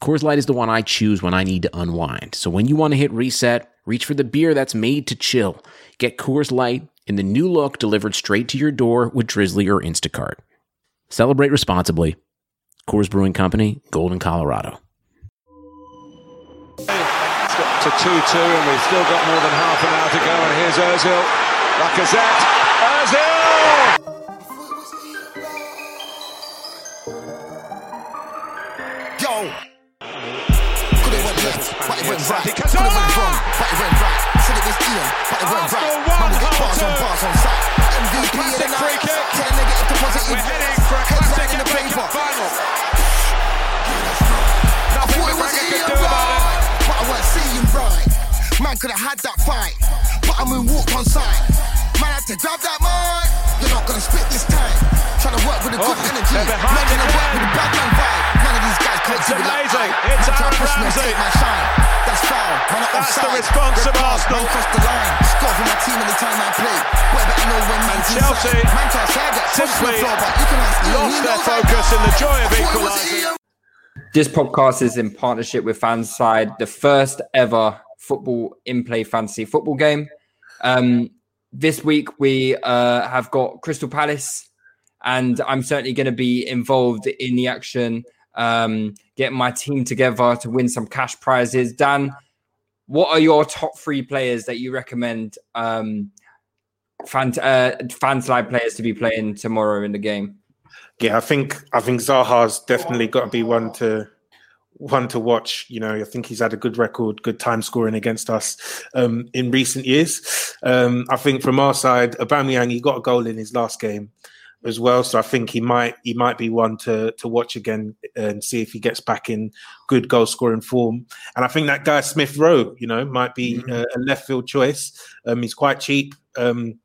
Coors Light is the one I choose when I need to unwind. So when you want to hit reset, reach for the beer that's made to chill. Get Coors Light in the new look delivered straight to your door with Drizzly or Instacart. Celebrate responsibly. Coors Brewing Company, Golden, Colorado. It's got to 2 2, and we've still got more than half an hour to go. And here's Ozil. Lacazette. Left, but it went right. Could have went wrong, but it went right. Said it was Ian, but it went right. Man, we bars on bars on site. MVP of the night. Ten negative deposit. We're heading for a classic in the paper. Final. Nothing the Braga could do about it weren't seeing right. Man could have had that fight, but I moonwalked on sight. Man had to grab that mic. You're not gonna spit this time. Trying to work with a good oh, energy. Man gonna work with a bad man vibe. None of these guys can't do it like I. It's Aaron push me and take my shine. That's foul. Man, That's offside. the response of Arsenal. Man crossed the line. Score for my team anytime I play. But better know when man's Chelsea inside. Man can't say I get simply floor, but you can ask lost their focus in the joy of equalising. This podcast is in partnership with Fanslide, the first ever football in play fantasy football game. Um, this week we uh, have got Crystal Palace, and I'm certainly going to be involved in the action, um, getting my team together to win some cash prizes. Dan, what are your top three players that you recommend um, fan, uh, Fanslide players to be playing tomorrow in the game? Yeah, I think I think Zaha's definitely got to be one to one to watch. You know, I think he's had a good record, good time scoring against us um, in recent years. Um, I think from our side, Aubameyang he got a goal in his last game as well, so I think he might he might be one to to watch again and see if he gets back in good goal scoring form. And I think that guy Smith Rowe, you know, might be mm-hmm. a, a, left field choice. Um, he's quite cheap. Um,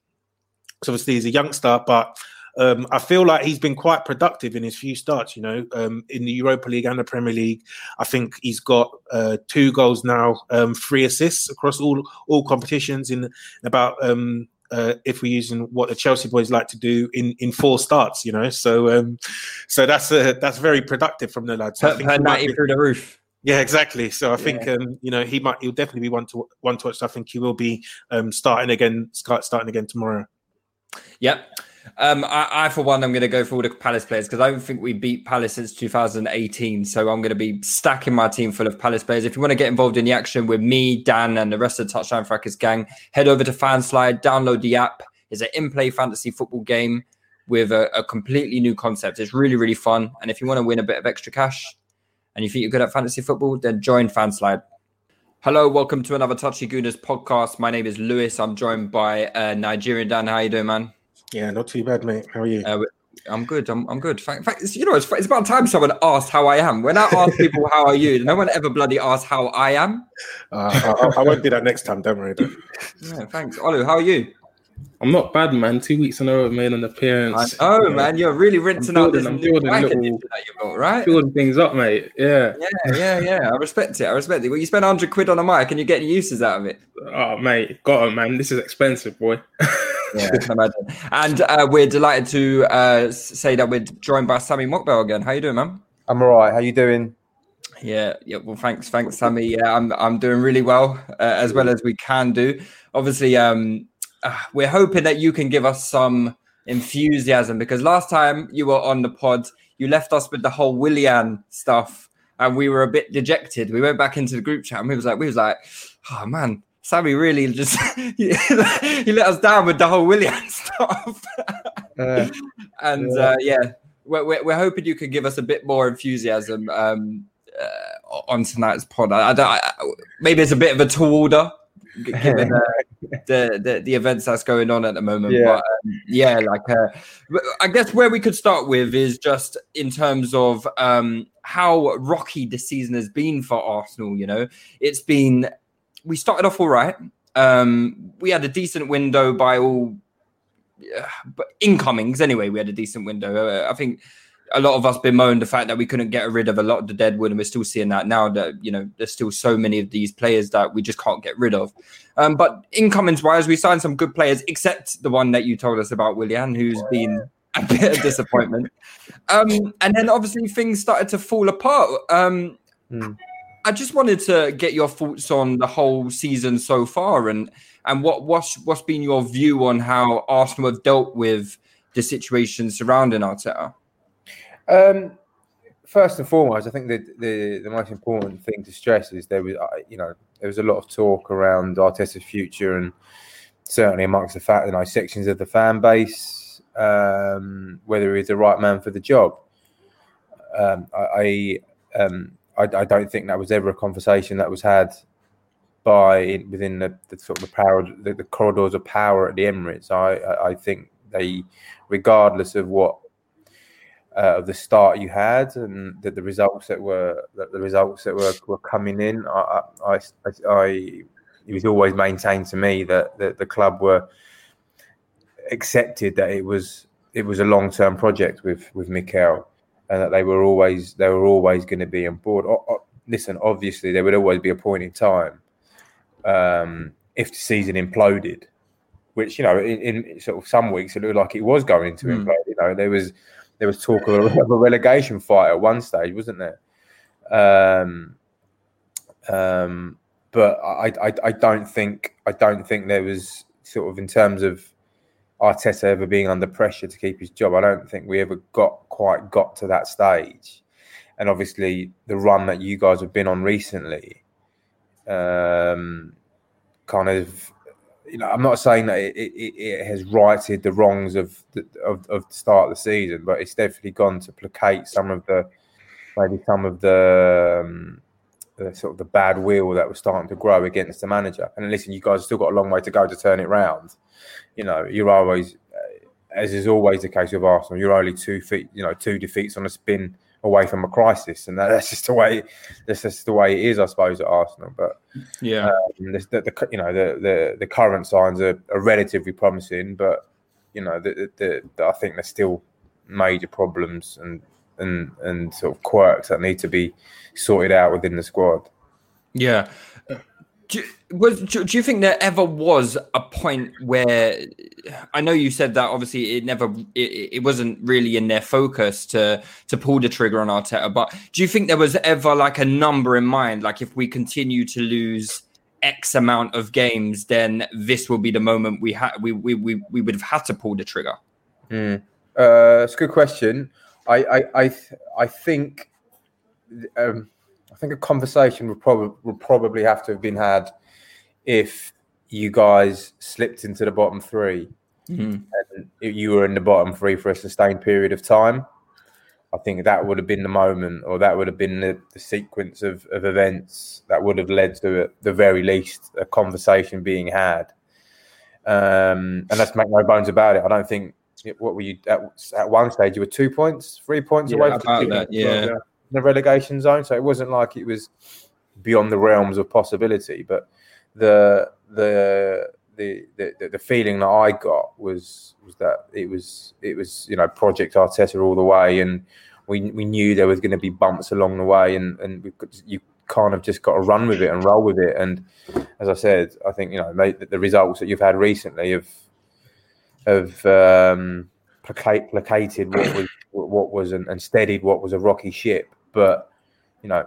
so obviously he's a youngster, but um, I feel like he's been quite productive in his few starts. You know, um, in the Europa League and the Premier League, I think he's got uh, two goals now, um, three assists across all all competitions in about. Um, uh, if we're using what the Chelsea boys like to do in, in four starts, you know, so um, so that's uh, that's very productive from the lads. Per, per ninety through the roof. Yeah, exactly. So I think um, you know he might he'll definitely be one to one to watch. I think he will be um, starting again, starting again tomorrow. Yep. Um, I, I, for one, I'm going to go for all the Palace players because I don't think we beat Palace since 2018. So I'm going to be stacking my team full of Palace players. If you want to get involved in the action with me, Dan, and the rest of the Touchdown Fracas gang, head over to Fanslide, download the app. It's an in-play fantasy football game with a, a completely new concept. It's really, really fun. And if you want to win a bit of extra cash and you think you're good at fantasy football, then join Fanslide. Hello, welcome to another Touchy Gooners podcast. My name is Lewis. I'm joined by uh, Nigerian Dan. How you doing, man? Yeah, not too bad, mate. How are you? Uh, I'm good. I'm, I'm good. In fact, you know, it's, it's about time someone asked how I am. When I ask people how are you, no one ever bloody asks how I am. Uh, I, I, won't do that next time. Don't worry. yeah, thanks, Olu. How are you? I'm not bad, man. Two weeks in a row, made an appearance. Oh yeah. man, you're really rinsing out this I'm building little, got, right? Building things up, mate. Yeah, yeah, yeah, yeah. I respect it. I respect it. Well, you spend hundred quid on a mic, and you're getting uses out of it. Oh, mate, got it, man. This is expensive, boy. yeah, I can imagine. And uh, we're delighted to uh, say that we're joined by Sami Mokbel again. How you doing, man? I'm all right. How you doing? Yeah, yeah. Well, thanks, thanks, Sammy. Yeah, I'm I'm doing really well, uh, as well as we can do. Obviously, um, uh, we're hoping that you can give us some enthusiasm because last time you were on the pod, you left us with the whole Willian stuff, and we were a bit dejected. We went back into the group chat, and we was like, we was like, oh man, Sami really just he let us down with the whole Willian stuff. uh, and yeah, uh, yeah we're, we're, hoping you can give us a bit more enthusiasm um, uh, on tonight's pod. I, I, I, maybe it's a bit of a tall order given uh, the, the, the events that's going on at the moment. Yeah. But um, yeah, like uh, I guess where we could start with is just in terms of um, how rocky the season has been for Arsenal. You know, it's been we started off all right. Um, we had a decent window by all, uh, but incomings anyway. We had a decent window. Uh, I think a lot of us bemoaned the fact that we couldn't get rid of a lot of the deadwood, and we're still seeing that now. That you know, there's still so many of these players that we just can't get rid of. Um, but incomings wise, we signed some good players, except the one that you told us about, Willian, who's been a bit of disappointment. Um, and then obviously things started to fall apart. Um, mm. I just wanted to get your thoughts on the whole season so far, and and what what's what's been your view on how Arsenal have dealt with the situation surrounding Arteta. Um, first and foremost, I think the, the, the most important thing to stress is there was, uh, you know, there was a lot of talk around Arteta's future, and certainly amongst the fact, you know, sections of the fan base, um, whether he's the right man for the job. Um, I, I, um, I, I, don't think that was ever a conversation that was had by within the, the sort of the power, the, the, corridors of power at the Emirates. I, I, think they, regardless of what uh, of the start you had and the, the results that were the, the results that were, were coming in. I, I, I, I, it was always maintained to me that, that the club were accepted that it was it was a long term project with with Mikel and that they were always they were always going to be on board. O, o, listen, obviously there would always be a point in time um, if the season imploded, which you know in, in, sort of some weeks it looked like it was going to mm. implode. You know there was there was talk of a, of a relegation fight at one stage, wasn't there? Um, um, but I, I, I don't think I don't think there was sort of in terms of Arteta ever being under pressure to keep his job. I don't think we ever got quite got to that stage. And obviously, the run that you guys have been on recently, um, kind of you know, I'm not saying that it, it, it has righted the wrongs of the, of, of the start of the season, but it's definitely gone to placate some of the maybe some of the, um, the sort of the bad will that was starting to grow against the manager. And listen, you guys still got a long way to go to turn it round. You know, you're always, uh, as is always the case with Arsenal, you're only two feet, you know, two defeats on a spin away from a crisis, and that, that's just the way that's just the way it is, I suppose, at Arsenal. But yeah, um, the, the, the, you know the, the the current signs are, are relatively promising, but you know the, the, the, I think there's still major problems and and and sort of quirks that need to be sorted out within the squad. Yeah, do, was, do, do, you think there ever was a point where I know you said that obviously it never it, it wasn't really in their focus to to pull the trigger on Arteta, but do you think there was ever like a number in mind, like if we continue to lose X amount of games, then this will be the moment we had we, we we we would have had to pull the trigger? Mm. Uh, it's a good question. I I I, I think. Um, I think a conversation would probably would probably have to have been had if you guys slipped into the bottom 3 mm-hmm. and you were in the bottom three for a sustained period of time. I think that would have been the moment, or that would have been the, the sequence of, of events that would have led to, at the very least, a conversation being had. Um, and let's make no bones about it. I don't think what were you at, at one stage? You were two points, three points yeah, away from that, yeah the relegation zone, so it wasn't like it was beyond the realms of possibility. But the the the, the the feeling that I got was was that it was it was you know Project Arteta all the way, and we we knew there was going to be bumps along the way, and and we could, you kind of just got to run with it and roll with it. And as I said, I think you know the, the results that you've had recently have have um, placate, placated what was what was and, and steadied what was a rocky ship. But you know,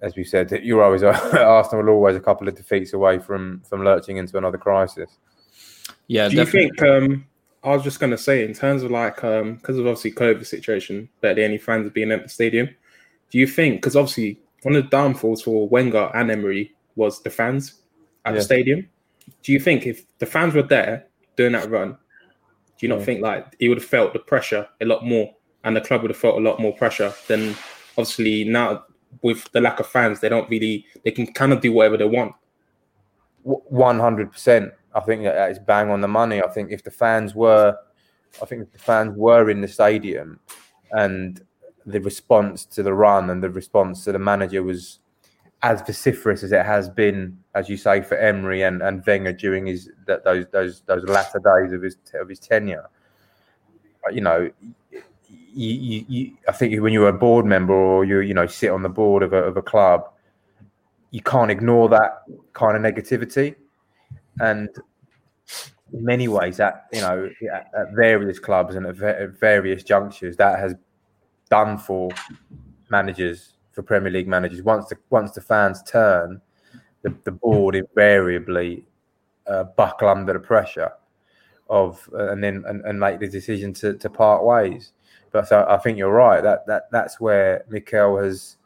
as we said, you're always Arsenal are always a couple of defeats away from from lurching into another crisis. Yeah, do definitely. you think? Um, I was just going to say, in terms of like, um, because of obviously COVID situation, barely any fans being at the stadium. Do you think? Because obviously, one of the downfalls for Wenger and Emery was the fans at yeah. the stadium. Do you think if the fans were there doing that run, do you not yeah. think like he would have felt the pressure a lot more, and the club would have felt a lot more pressure than obviously now with the lack of fans, they don't really they can kind of do whatever they want. One hundred percent. I think that is bang on the money. I think if the fans were, I think if the fans were in the stadium, and the response to the run and the response to the manager was as vociferous as it has been, as you say, for Emery and, and Wenger during his that those those those latter days of his of his tenure. You know, you, you, you, I think when you're a board member or you you know sit on the board of a, of a club, you can't ignore that kind of negativity, and in many ways that you know at, at various clubs and at, at various junctures that has done for managers for Premier League managers. Once the once the fans turn, the, the board invariably uh, buckle under the pressure of uh, and then and, and make the decision to, to part ways. But so I think you're right. That that that's where Mikel has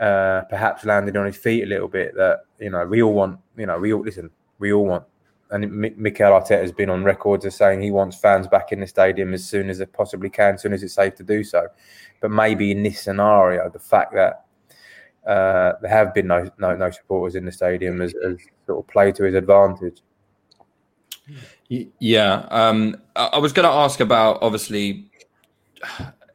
uh, perhaps landed on his feet a little bit. That you know we all want. You know we all listen. We all want. And Mikel Arteta has been on record as saying he wants fans back in the stadium as soon as it possibly can, as soon as it's safe to do so. But maybe in this scenario, the fact that uh, there have been no, no, no supporters in the stadium has, has sort of played to his advantage. Yeah, um, I was going to ask about obviously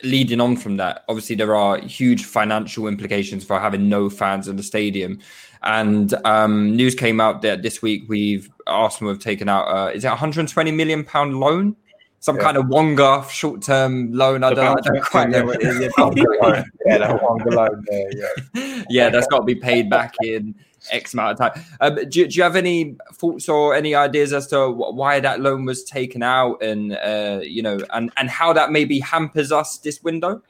leading on from that, obviously there are huge financial implications for having no fans in the stadium. And um, news came out that this week we've Arsenal have taken out uh, is it 120 million pound loan? Some yeah. kind of Wonga short term loan. I don't, I don't quite know what it is. yeah, that Wonga loan there. Yeah, yeah, that's got to be paid back in X amount of time. Um, do, do, you have any thoughts or any ideas as to why that loan was taken out, and uh, you know, and and how that maybe hampers us this window?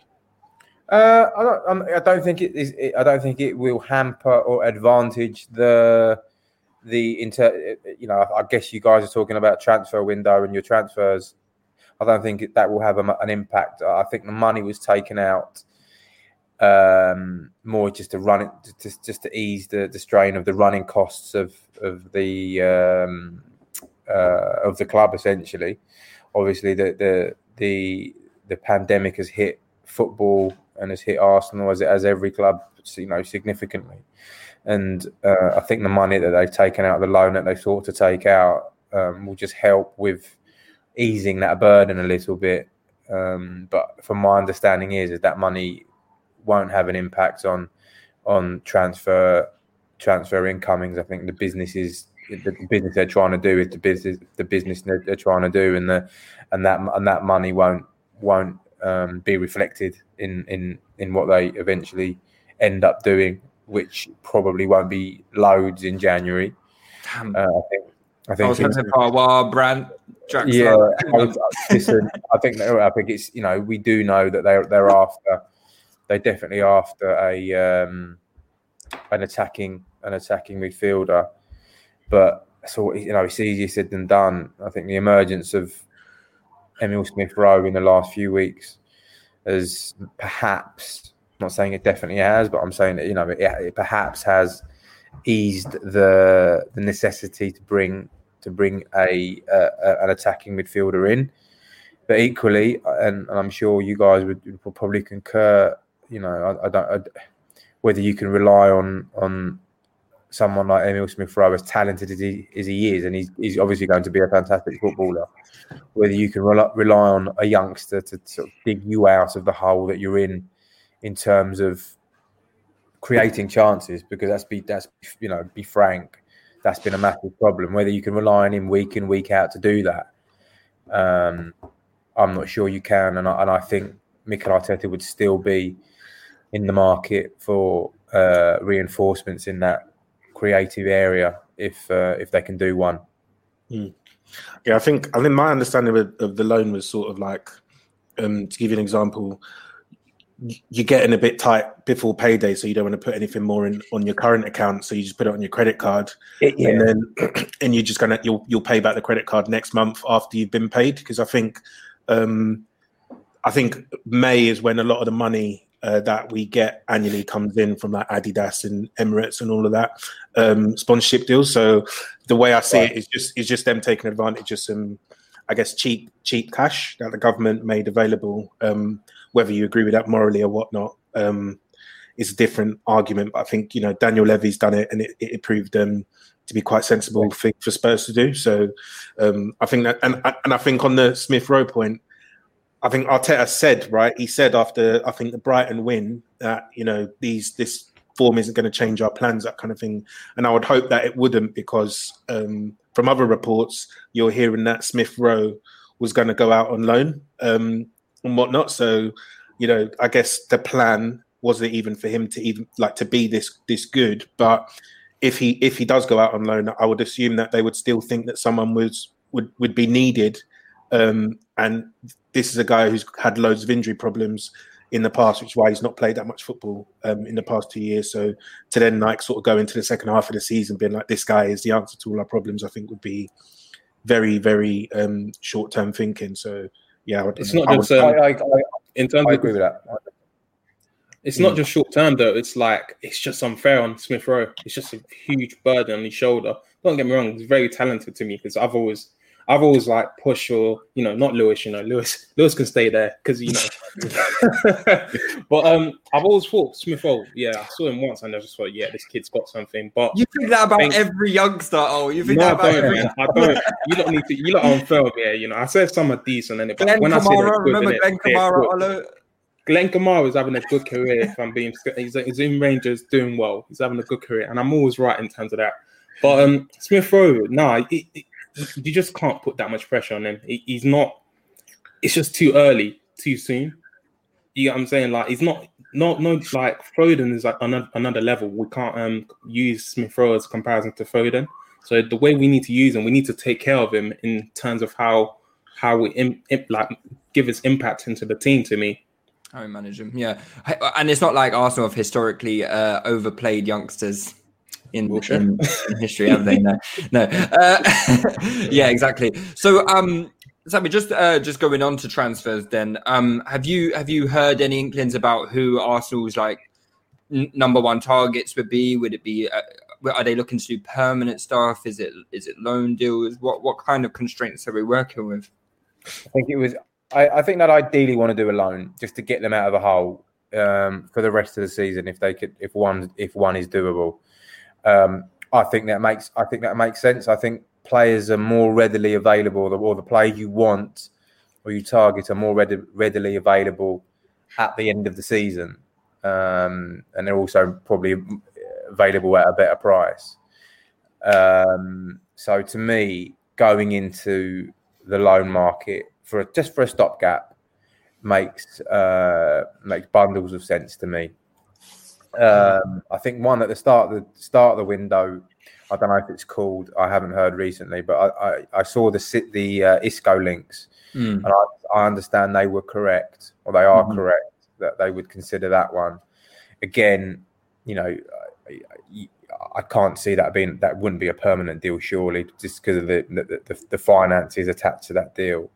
Uh, I don't. Um, I don't think it is. I don't think it will hamper or advantage the the inter. You know, I guess you guys are talking about transfer window and your transfers. I don't think that will have a, an impact. I think the money was taken out um, more just to run it, just just to ease the, the strain of the running costs of of the um, uh, of the club. Essentially, obviously the the the the pandemic has hit football and has hit Arsenal as as every club, you know, significantly. And uh, I think the money that they've taken out, of the loan that they thought to take out, um, will just help with easing that burden a little bit. Um, but from my understanding is, is that money won't have an impact on on transfer transfer incomings. I think the business is the business they're trying to do is the business the business they're, trying to do, and the and that and that money won't won't um, be reflected in in in what they eventually end up doing, which probably won't be loads in January. Damn. Uh, I think. I think I was hoping for a while, Brand. Yeah, I, was, listen. I think I think it's you know we do know that they're they're after they're definitely after a um, an attacking an attacking midfielder. But so you know, it's easier said than done. I think the emergence of Emil Smith Rowe in the last few weeks has perhaps I'm not saying it definitely has, but I'm saying that you know it, it perhaps has eased the the necessity to bring to bring a, a an attacking midfielder in. But equally, and, and I'm sure you guys would, would probably concur, you know, I, I don't I, whether you can rely on on someone like Emil Smith Rowe, as talented as he, as he is, and he's, he's obviously going to be a fantastic footballer. Whether you can rely, rely on a youngster to sort of dig you out of the hole that you're in, in terms of creating chances, because that's be that's you know be frank, that's been a massive problem. Whether you can rely on him week in week out to do that, um, I'm not sure you can. And I, and I think Mikel Arteta would still be in the market for uh, reinforcements in that creative area if uh, if they can do one. Mm. Yeah, I think I think my understanding of, of the loan was sort of like um, to give you an example, you're getting a bit tight before payday, so you don't want to put anything more in on your current account, so you just put it on your credit card, yeah. and then and you're just gonna you'll you'll pay back the credit card next month after you've been paid because I think um, I think May is when a lot of the money uh, that we get annually comes in from like Adidas and Emirates and all of that um, sponsorship deals. So the way I see right. it is just is just them taking advantage of some, I guess, cheap cheap cash that the government made available. Um, whether you agree with that morally or whatnot um, is a different argument. But I think you know Daniel Levy's done it, and it, it proved um, to be quite sensible thing for Spurs to do. So um, I think that, and and I think on the Smith Rowe point, I think Arteta said right. He said after I think the Brighton win that you know these this form isn't going to change our plans, that kind of thing. And I would hope that it wouldn't because um, from other reports you're hearing that Smith Rowe was going to go out on loan um, and whatnot. So you know, I guess the plan wasn't even for him to even like to be this this good, but if he if he does go out on loan, I would assume that they would still think that someone was would would be needed um, and this is a guy who's had loads of injury problems in the past, which is why he's not played that much football um, in the past two years. So to then like sort of go into the second half of the season being like this guy is the answer to all our problems, I think would be very very um, short term thinking. So yeah, would, it's not just um, I, I, I, in terms. I agree with that. It's not just short term though. It's like it's just unfair on Smith Rowe. It's just a huge burden on his shoulder. Don't get me wrong; he's very talented to me because I've always I've always like push or you know not Lewis, you know Lewis Lewis can stay there because you know. but um, I've always thought Smith. Oh yeah, I saw him once and I just thought, yeah, this kid's got something. But you think that about think, every youngster? Oh, you think no, that about don't, every? I don't. You don't need to. You lot unfair, yeah. You know, I said some are decent, and it, Glen when Kamara, I say good, remember Glen Kamara? Glen Kamara is having a good career. If I'm being, he's, he's in Rangers, doing well. He's having a good career, and I'm always right in terms of that. But um, Smith Rowe, nah, it, it, you just can't put that much pressure on him. he's not. It's just too early, too soon. You know what I'm saying? Like he's not, not, no. Like Foden is like another, another level. We can't um use Smith Rowe as comparison to Foden. So the way we need to use him, we need to take care of him in terms of how how we Im, Im, like give his impact into the team. To me, how we manage him, yeah. And it's not like Arsenal have historically uh, overplayed youngsters in, in, in, history, have they? No, no. Uh, yeah, exactly. So, um, Sami, just uh, just going on to transfers, then, um, have you have you heard any inklings about who Arsenal's like n- number one targets would be? Would it be? Uh, are they looking to do permanent stuff? Is it is it loan deals? What what kind of constraints are we working with? I think it was. I, I think that ideally want to do a loan just to get them out of a hole um, for the rest of the season if they could if one if one is doable. Um, I think that makes I think that makes sense. I think players are more readily available, or the player you want or you target are more readily available at the end of the season, um, and they're also probably available at a better price. Um, so to me, going into the loan market for a, just for a stopgap makes uh, makes bundles of sense to me. Um, I think one at the start of the start of the window. I don't know if it's called. I haven't heard recently, but I, I, I saw the the uh, Isco links, mm. and I, I, understand they were correct, or they are mm-hmm. correct that they would consider that one. Again, you know, I, I, can't see that being that wouldn't be a permanent deal, surely, just because of the the, the the finances attached to that deal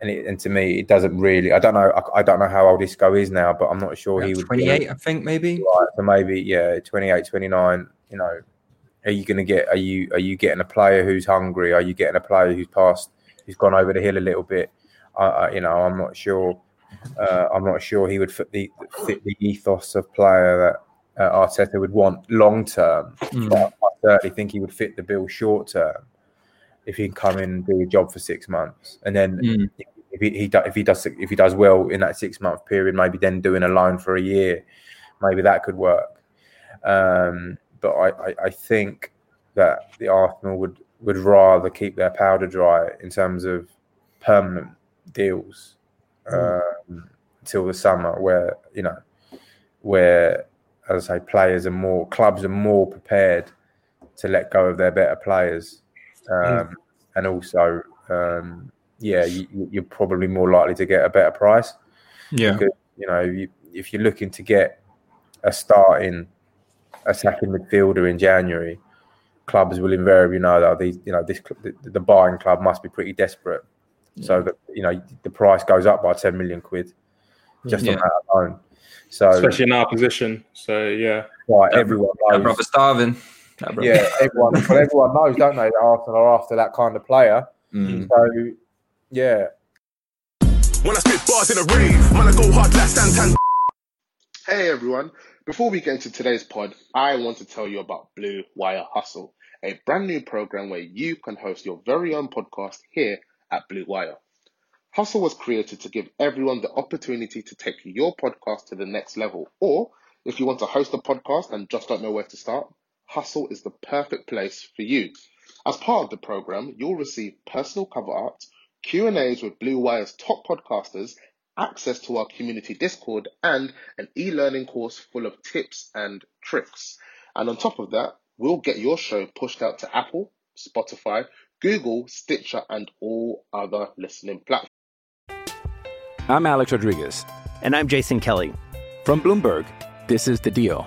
and it, and to me, it doesn't really. I don't know. I, I, don't know how old Isco is now, but I'm not sure he would. 28, I think maybe. Right, so maybe yeah, 28, 29. You know, are you going to get? Are you are you getting a player who's hungry? Are you getting a player who's passed, who's gone over the hill a little bit? I you know, I'm not sure. Uh, I'm not sure he would fit the fit the ethos of player that uh, Arteta would want long term. Mm. But I certainly think he would fit the bill short term if he can come in and do a job for six months, and then mm. if he, he if he does if he does well in that six month period, maybe then doing a loan for a year, maybe that could work. Um, but I, I, I think that the Arsenal would would rather keep their powder dry in terms of permanent deals um, until the summer, where you know, where as I say, players are more clubs are more prepared to let go of their better players, um, and also, um, yeah, you, you're probably more likely to get a better price. Yeah, because, you know, you, if you're looking to get a start starting attacking midfielder in January, clubs will invariably know that these, you know, this the, the buying club must be pretty desperate, yeah. so that you know the price goes up by ten million quid just yeah. on that alone. So especially in our position, so yeah, right. Everyone knows. Brother starving. Yeah, everyone. well, everyone knows, don't they? That Arsenal are after that kind of player. Mm. So yeah. When I spit bars in a ring, man, I go hard, stand, Hey everyone, before we get into today's pod, I want to tell you about Blue Wire Hustle, a brand new program where you can host your very own podcast here at Blue Wire. Hustle was created to give everyone the opportunity to take your podcast to the next level. Or if you want to host a podcast and just don't know where to start, Hustle is the perfect place for you. As part of the program, you'll receive personal cover art, Q&As with Blue Wire's top podcasters, access to our community Discord, and an e-learning course full of tips and tricks. And on top of that, we'll get your show pushed out to Apple, Spotify, Google, Stitcher, and all other listening platforms. I'm Alex Rodriguez. And I'm Jason Kelly. From Bloomberg, this is The Deal.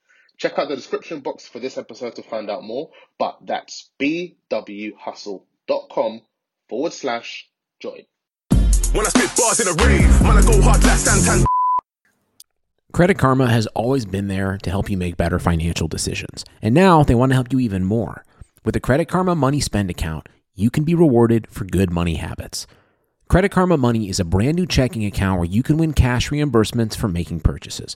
Check out the description box for this episode to find out more, but that's bwhustle.com forward slash join. When I spit bars in a ring, man, I go hard, stand, Credit Karma has always been there to help you make better financial decisions. And now they want to help you even more. With the Credit Karma Money Spend account, you can be rewarded for good money habits. Credit Karma Money is a brand new checking account where you can win cash reimbursements for making purchases.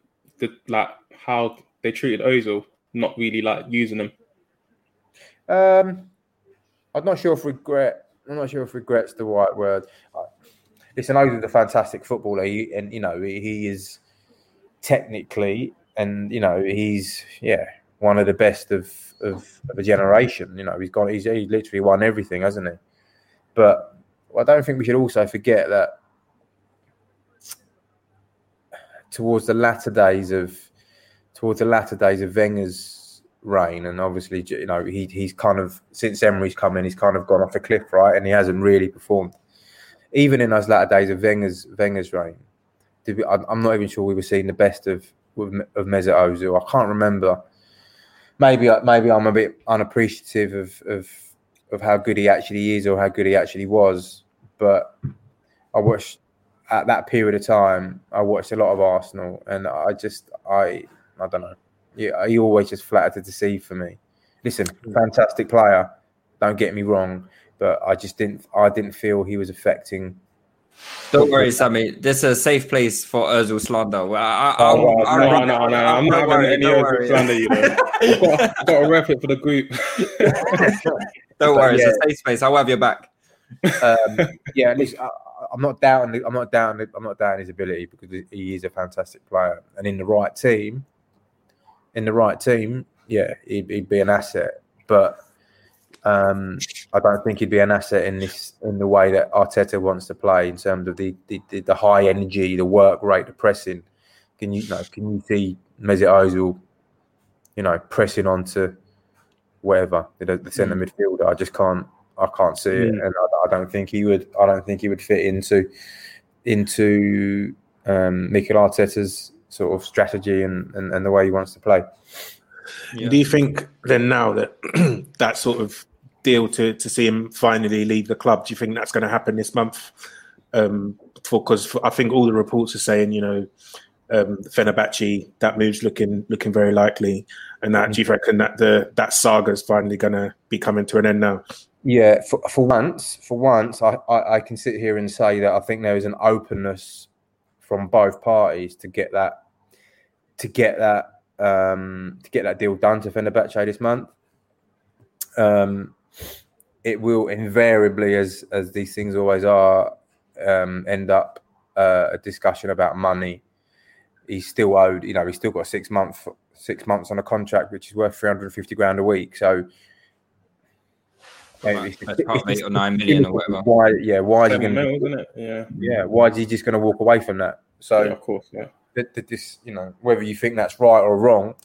the like how they treated Ozil, not really like using them? Um, I'm not sure if regret. I'm not sure if regret's the right word listen, Ozil's a fantastic footballer, he, and you know he is technically, and you know he's yeah one of the best of of, of a generation. You know he's got he's, he's literally won everything, hasn't he? But I don't think we should also forget that towards the latter days of towards the latter days of Wenger's reign, and obviously you know he he's kind of since Emery's come in, he's kind of gone off a cliff, right? And he hasn't really performed even in those latter days of Wenger's Wenger's reign, we, I'm not even sure we were seeing the best of of Mesut Ozil. I can't remember. Maybe uh, maybe I'm a bit unappreciative of, of of how good he actually is or how good he actually was. But I watched at that period of time. I watched a lot of Arsenal, and I just I I don't know. yeah, he always just flattered to deceive for me. Listen, fantastic player. Don't get me wrong, but I just didn't. I didn't feel he was affecting. Don't worry, Sami. This is a safe place for Özil slander. Well, I, I, Oh, well, no, run- no, no, I'm not having any Özil slander, you know. I've got, got to rep it for the group. Don't worry, it's a safe space. I'll have your back. Um, yeah, listen, I, I'm not doubting. I'm not doubting. I'm not doubting his ability because he is a fantastic player, and in the right team, in the right team, yeah, he'd, he'd be an asset. But um, I don't think he'd be an asset in this in the way that Arteta wants to play in terms of the the, the, high energy, the work rate, the pressing. Can you, you know, can you see Mesut Ozil, you know, pressing onto whatever the, the centre midfielder? I just can't. I can't see it, Mm. and I, I don't think he would. I don't think he would fit into into um, Mikel Arteta's sort of strategy and, and, and the way he wants to play. Do you think then now that that sort of deal to to see him finally leave the club, do you think that's going to happen this month? Um, because I think all the reports are saying, you know, um, Fenerbahce that move's looking looking very likely, and that do you reckon that the that saga is finally going to be coming to an end now? Yeah, for, for once, for once, I, I, I can sit here and say that I think there is an openness from both parties to get that to get that um, to get that deal done to Fenerbahce this month. Um, it will invariably, as as these things always are, um, end up uh, a discussion about money. He's still owed, you know, he's still got six months six months on a contract, which is worth three hundred and fifty grand a week. So. Right, it's- that's it's- about it's eight or nine million or whatever. Why? Yeah. Why is he Seven going mil, to? isn't it? Yeah. Yeah. Why is he just going to walk away from that? So, Yeah, of course, yeah. th- th- this, you know, whether you think that's right or wrong,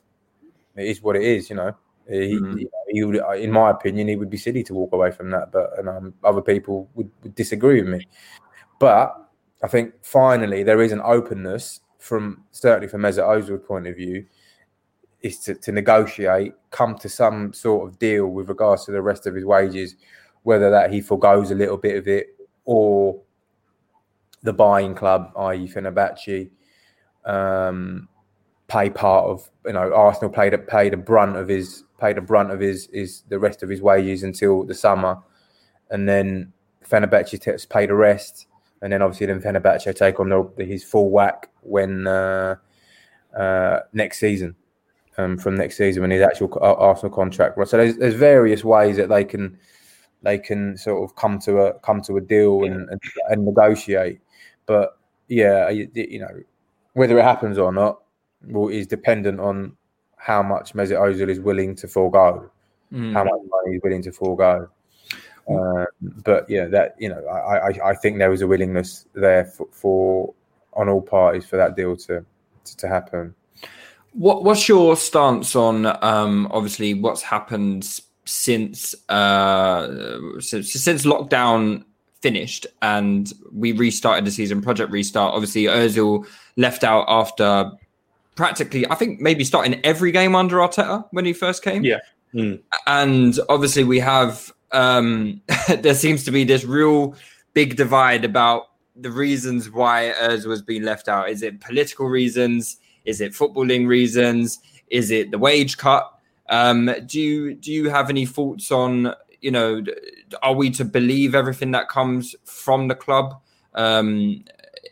it is what it is. You know, he, Mm-hmm. he, he would, in my opinion, he would be silly to walk away from that. But and um, other people would, would disagree with me. But I think finally there is an openness from certainly from Mesut Ozil's point of view, is to, to negotiate, come to some sort of deal with regards to the rest of his wages, whether that he forgoes a little bit of it or the buying club, i.e. Fenerbahce, um, pay part of you know Arsenal paid a paid a brunt of his paid a brunt of his is the rest of his wages until the summer, and then Fenerbahce takes paid the rest, and then obviously then Fenerbahce take on the, his full whack when uh, uh, next season. Um, from next season when his actual co- Arsenal contract. runs. So there's, there's various ways that they can they can sort of come to a come to a deal and, and, and negotiate. But yeah, you, you know whether it happens or not will, is dependent on how much Mesut Ozil is willing to forego, Mm. how much money he's willing to forego. Um, but yeah, that you know, I, I, I think there was a willingness there for, for on all parties for that deal to to, to happen. What What's your stance on um, obviously what's happened since uh, since since lockdown finished and we restarted the season, Project Restart? Obviously, Özil left out after practically, I think maybe starting every game under Arteta when he first came. Yeah. and obviously we have um there seems to be this real big divide about the reasons why Urs was being left out. Is it political reasons? Is it footballing reasons? Is it the wage cut? Um, do you do you have any thoughts on you know are we to believe everything that comes from the club um,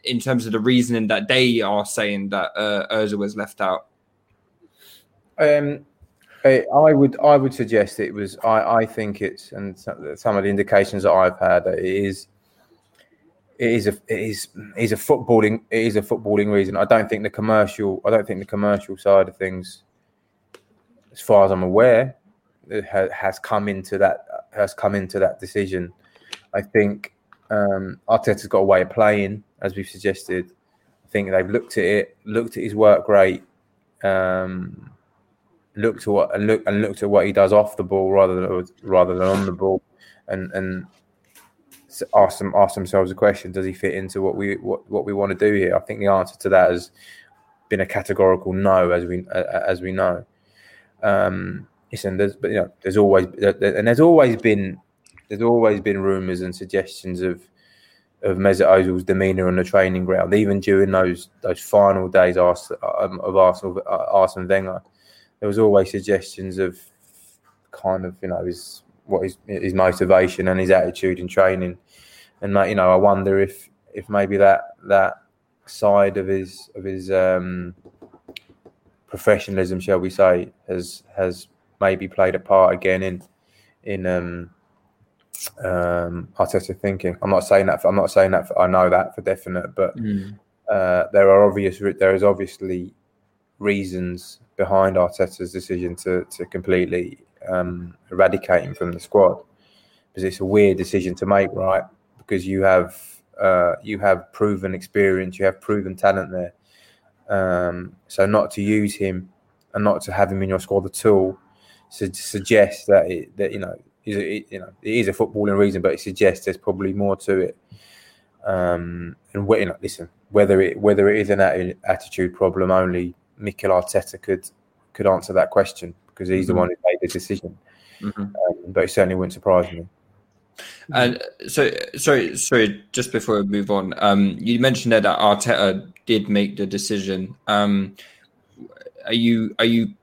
in terms of the reasoning that they are saying that uh, Ozil was left out? Um, I I would I would suggest it was I, I think it's and some of the indications that I've had that it is it is a it is a footballing it is a footballing reason. I don't think the commercial I don't think the commercial side of things, as far as I'm aware, has come into that has come into that decision. I think um, Arteta's got a way of playing, as we've suggested. I think they've looked at it, looked at his work rate. Um, looked at what and look and looked at what he does off the ball rather than rather than on the ball, and and ask them ask themselves a question: Does he fit into what we what, what we want to do here? I think the answer to that has been a categorical no, as we as we know. Um, listen, there's but you know there's always and there's always been there's always been rumours and suggestions of of Mesut Ozil's demeanour on the training ground, even during those those final days um, of Arsenal uh, Arsene Wenger there was always suggestions of kind of you know his what his his motivation and his attitude in training, and you know I wonder if if maybe that that side of his of his um, professionalism, shall we say, has has maybe played a part again in in um, um, Arteta thinking. I'm not saying that. For, I'm not saying that. For, I know that for definite, but Mm. uh, there are obvious. There is obviously reasons behind Arteta's decision to to completely um, eradicate him from the squad because it's a weird decision to make, right? Because you have uh, you have proven experience, you have proven talent there. Um, so not to use him and not to have him in your squad at all su- suggests that it, that you know is it, you know it is a footballing reason, but it suggests there's probably more to it. Um, and you know, listen, whether it whether it is an atti- attitude problem, only Mikel Arteta could could answer that question because he's the Mhm. one who the decision. Mhm. Um, but it certainly wouldn't surprise me. And so, sorry, sorry. Just before we move on, um, you mentioned there that Arteta did make the decision. Um, are you are you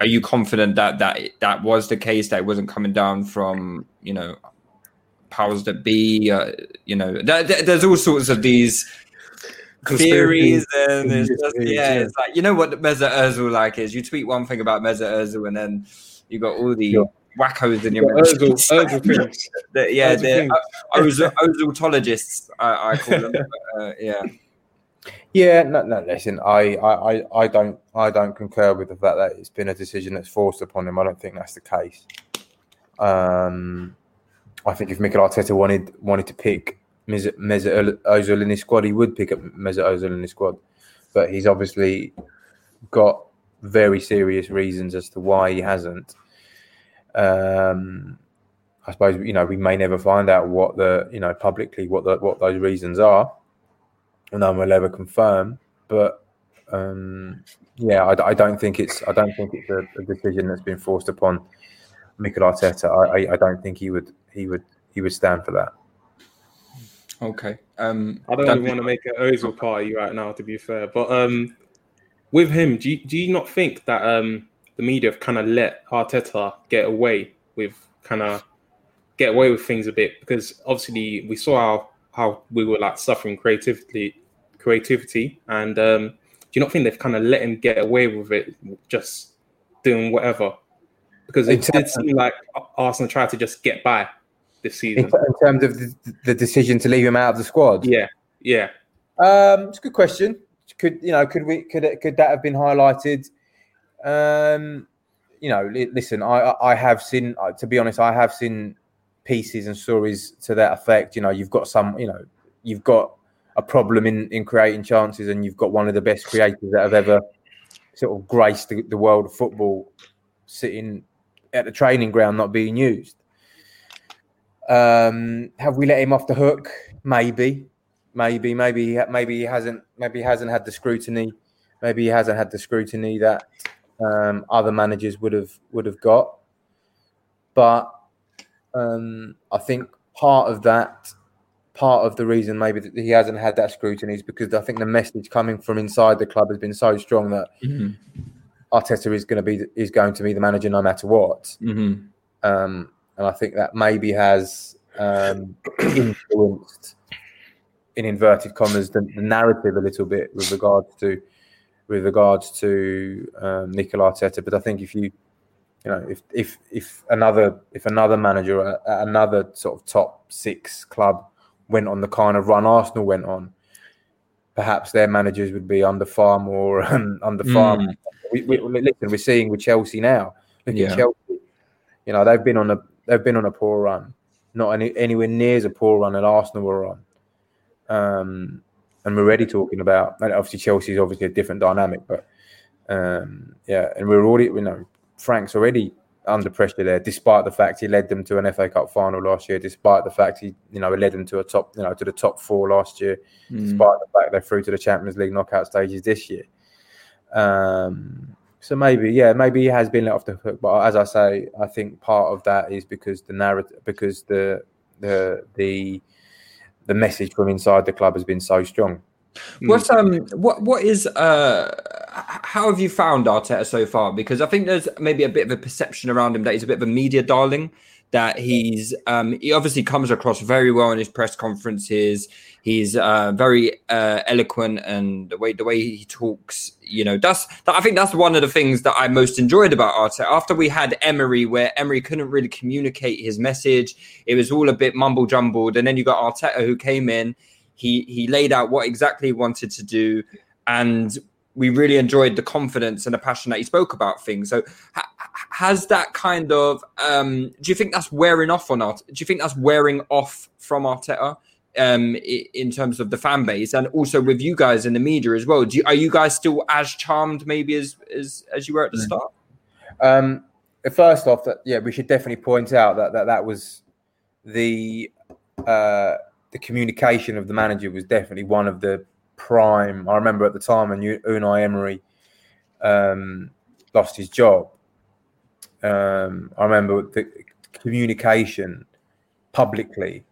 are you confident that that that was the case? That it wasn't coming down from you know powers that be. Uh, you know, there, there- there's all sorts of these theories, and it's just, yeah, it's like you know what Mesut Ozil like is. You tweet one thing about Mesut Ozil, and then you got all the wackos in your Yeah, Ozil- mentions. Ozil things. The- yeah, Ozil the. Ozil, Oziltologists, I, I call them. But, uh, yeah. Yeah, no, no. Listen, I, I, I, don't, I don't concur with the fact that it's been a decision that's forced upon him. I don't think that's the case. Um, I think if Mikel Arteta wanted wanted to pick Mesut Ozil in his squad, he would pick up Mesut Ozil in his squad. But he's obviously got very serious reasons as to why he hasn't. Um, I suppose you know we may never find out what the you know publicly what the what those reasons are and no one will ever confirm. But um, yeah, I, I don't think it's I don't think it's a, a decision that's been forced upon Mikel Arteta. I, I, I don't think he would he would he would stand for that. Okay. Um, I don't that- even want to make an Ozil party right now, to be fair. But um, with him, do you, do you not think that um, the media have kind of let Arteta get away with kind of get away with things a bit? Because obviously we saw how how we were like suffering creativity, creativity, and um, do you not think they've kind of let him get away with it, just doing whatever? Because it did seem like Arsenal tried to just get by this season. in terms of the, the decision to leave him out of the squad, Yeah, yeah. Um, it's a good question. Could you know? Could we? Could could that have been highlighted? Um, you know, li- listen. I I I have seen. uh, To be honest, I have seen pieces and stories to that effect. You know, you've got some. You know, you've got a problem in in creating chances, and you've got one of the best creators that have ever sort of graced the, the world of football, sitting at the training ground not being used. Um, have we let him off the hook? Maybe, maybe, maybe, he maybe he hasn't, maybe he hasn't had the scrutiny, maybe he hasn't had the scrutiny that um, other managers would have would have got. But um, I think part of that, part of the reason maybe that he hasn't had that scrutiny is because I think the message coming from inside the club has been so strong that Mhm. Arteta is going to be is going to be the manager no matter what. Mhm. Um, and I think that maybe has um, influenced, in inverted commas, the, the narrative a little bit with regards to with regards to um, Mikel Arteta. But I think if you you know if if if another if another manager at at another sort of top six club went on the kind of run Arsenal went on, perhaps their managers would be under far more um, under far. Mm. We, we, listen, we're seeing with Chelsea now. Look Yeah. at Chelsea. You know they've been on a they've been on a poor run, not any, anywhere near as a poor run that Arsenal were on. Um, and we're already talking about and obviously Chelsea is obviously a different dynamic, but um, yeah, and we're already you know Frank's already under pressure there, despite the fact he led them to an FA Cup final last year, despite the fact he you know led them to a top you know to the top four last year, Mm. despite the fact they're through to the Champions League knockout stages this year. Um, so maybe, yeah, maybe he has been let off the hook. But as I say, I think part of that is because the narrative, because the the the the message from inside the club has been so strong. What's um what what is uh how have you found Arteta so far? Because I think there's maybe a bit of a perception around him that he's a bit of a media darling. That he's um, he obviously comes across very well in his press conferences. He's uh, very uh, eloquent, and the way the way he talks, you know, that's that, I think that's one of the things that I most enjoyed about Arteta. After we had Emery, where Emery couldn't really communicate his message, it was all a bit mumble jumbled, and then you got Arteta who came in. He he laid out what exactly he wanted to do, and we really enjoyed the confidence and the passion that he spoke about things. So, ha- has that kind of? Um, do you think that's wearing off or not? Do you think that's wearing off from Arteta um, in terms of the fan base, and also with you guys in the media as well? Do you, are you guys still as charmed, maybe as as as you were at the start? Um, first off, that yeah, we should definitely point out that that, that was the uh, the communication of the manager was definitely one of the prime. I remember at the time when Unai Emery um, lost his job. Um, I remember the communication publicly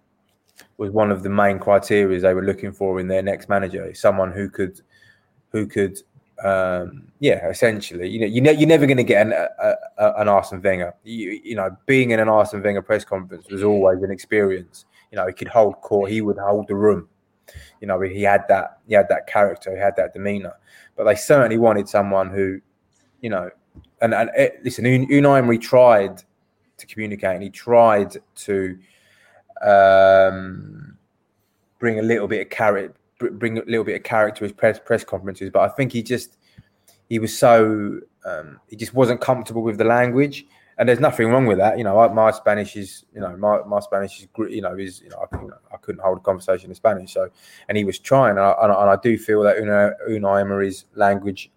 was one of the main criteria they were looking for in their next manager. Someone who could, who could, um, yeah, essentially, you know, you ne- you're never going to get an, a, a, an Arsene Wenger. You, you know, being in an Arsene Wenger press conference was always an experience. You know, he could hold court, he would hold the room you know, he had that he had that character, he had that demeanor. But they certainly wanted someone who, you know, and, and it, listen, Unai Emery tried to communicate and he tried to um, bring a little bit of character, bring a little bit of character to his press press conferences. But I think he just he was so um, he just wasn't comfortable with the language and there's nothing wrong with that. You know, my Spanish is, you know, my, my Spanish is, you know, is, you know, I, couldn't, I couldn't hold a conversation in Spanish. So, and he was trying, and I, and I, do feel that Unai, Unai Emery's language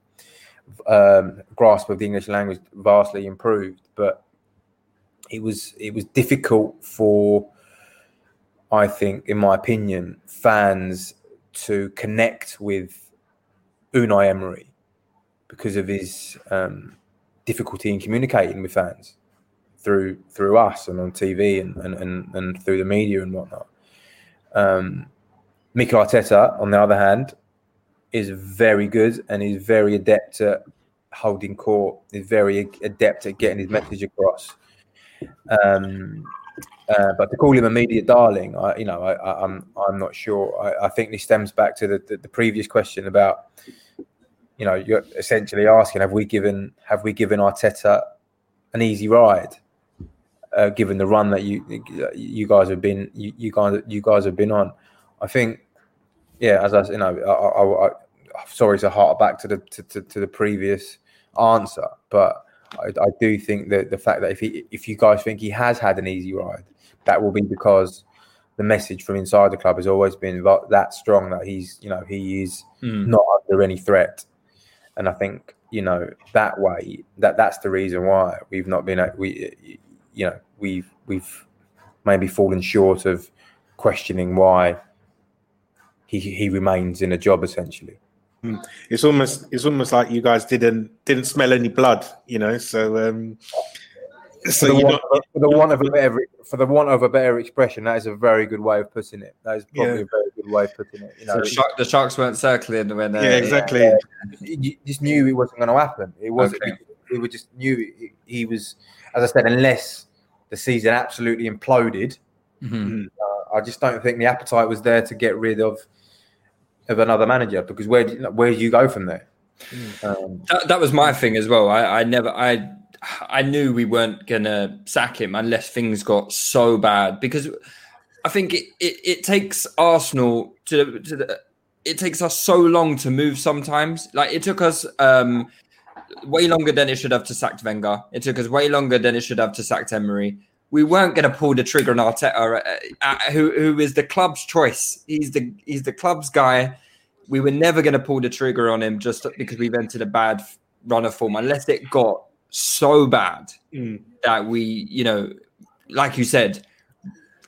um, grasp of the English language vastly improved, but it was it was difficult for, I think, in my opinion, fans to connect with Unai Emery because of his. Um, difficulty in communicating with fans through through us and on TV and and, and, and through the media and whatnot. Um, Mikel Arteta, on the other hand, is very good and is very adept at holding court. Is very adept at getting his message across. Um, uh, but to call him a media darling, I, you know, I, am I'm, I'm not sure. I, I, think this stems back to the, the, the previous question about you know, you're essentially asking, have we given have we given Arteta an easy ride, uh, given the run that you you guys have been you, you guys you guys have been on? I think, yeah, as I you know, I, I, I sorry to hark back to the to, to, to the previous answer, but I, I, do think that the fact that if he if you guys think he has had an easy ride, that will be because the message from inside the club has always been that strong that he's you know he is mm. not under any threat and I think you know that way that that's the reason why we've not been we you know we've we've maybe fallen short of questioning why he he remains in a job essentially. Hmm. It's almost it's almost like you guys didn't didn't smell any blood, you know. So um, so for the, want, for the want of a better for the want of a better expression, that is a very good way of putting it. That is probably yeah. a very good way of putting it. You know, so the, shark, the, sharks weren't circling when. Uh, yeah, exactly. Uh, you just knew it wasn't going to happen. It wasn't. Okay. We, we just knew he, he, was, as I said, unless the season absolutely imploded. Mm-hmm. Uh, I just don't think the appetite was there to get rid of of another manager because where where do you go from there? Mm. Um, that, that was my thing as well. I, I never I I knew we weren't gonna sack him unless things got so bad because I think it, it, it takes Arsenal to, to the, it takes us so long to move sometimes. Like it took us um, way longer than it should have to sack Wenger. It took us way longer than it should have to sack Emery. We weren't going to pull the trigger on Arteta, uh, uh, who who is the club's choice. He's the he's the club's guy. We were never going to pull the trigger on him just because we've entered a bad run of form, unless it got so bad mm. that we, you know, like you said,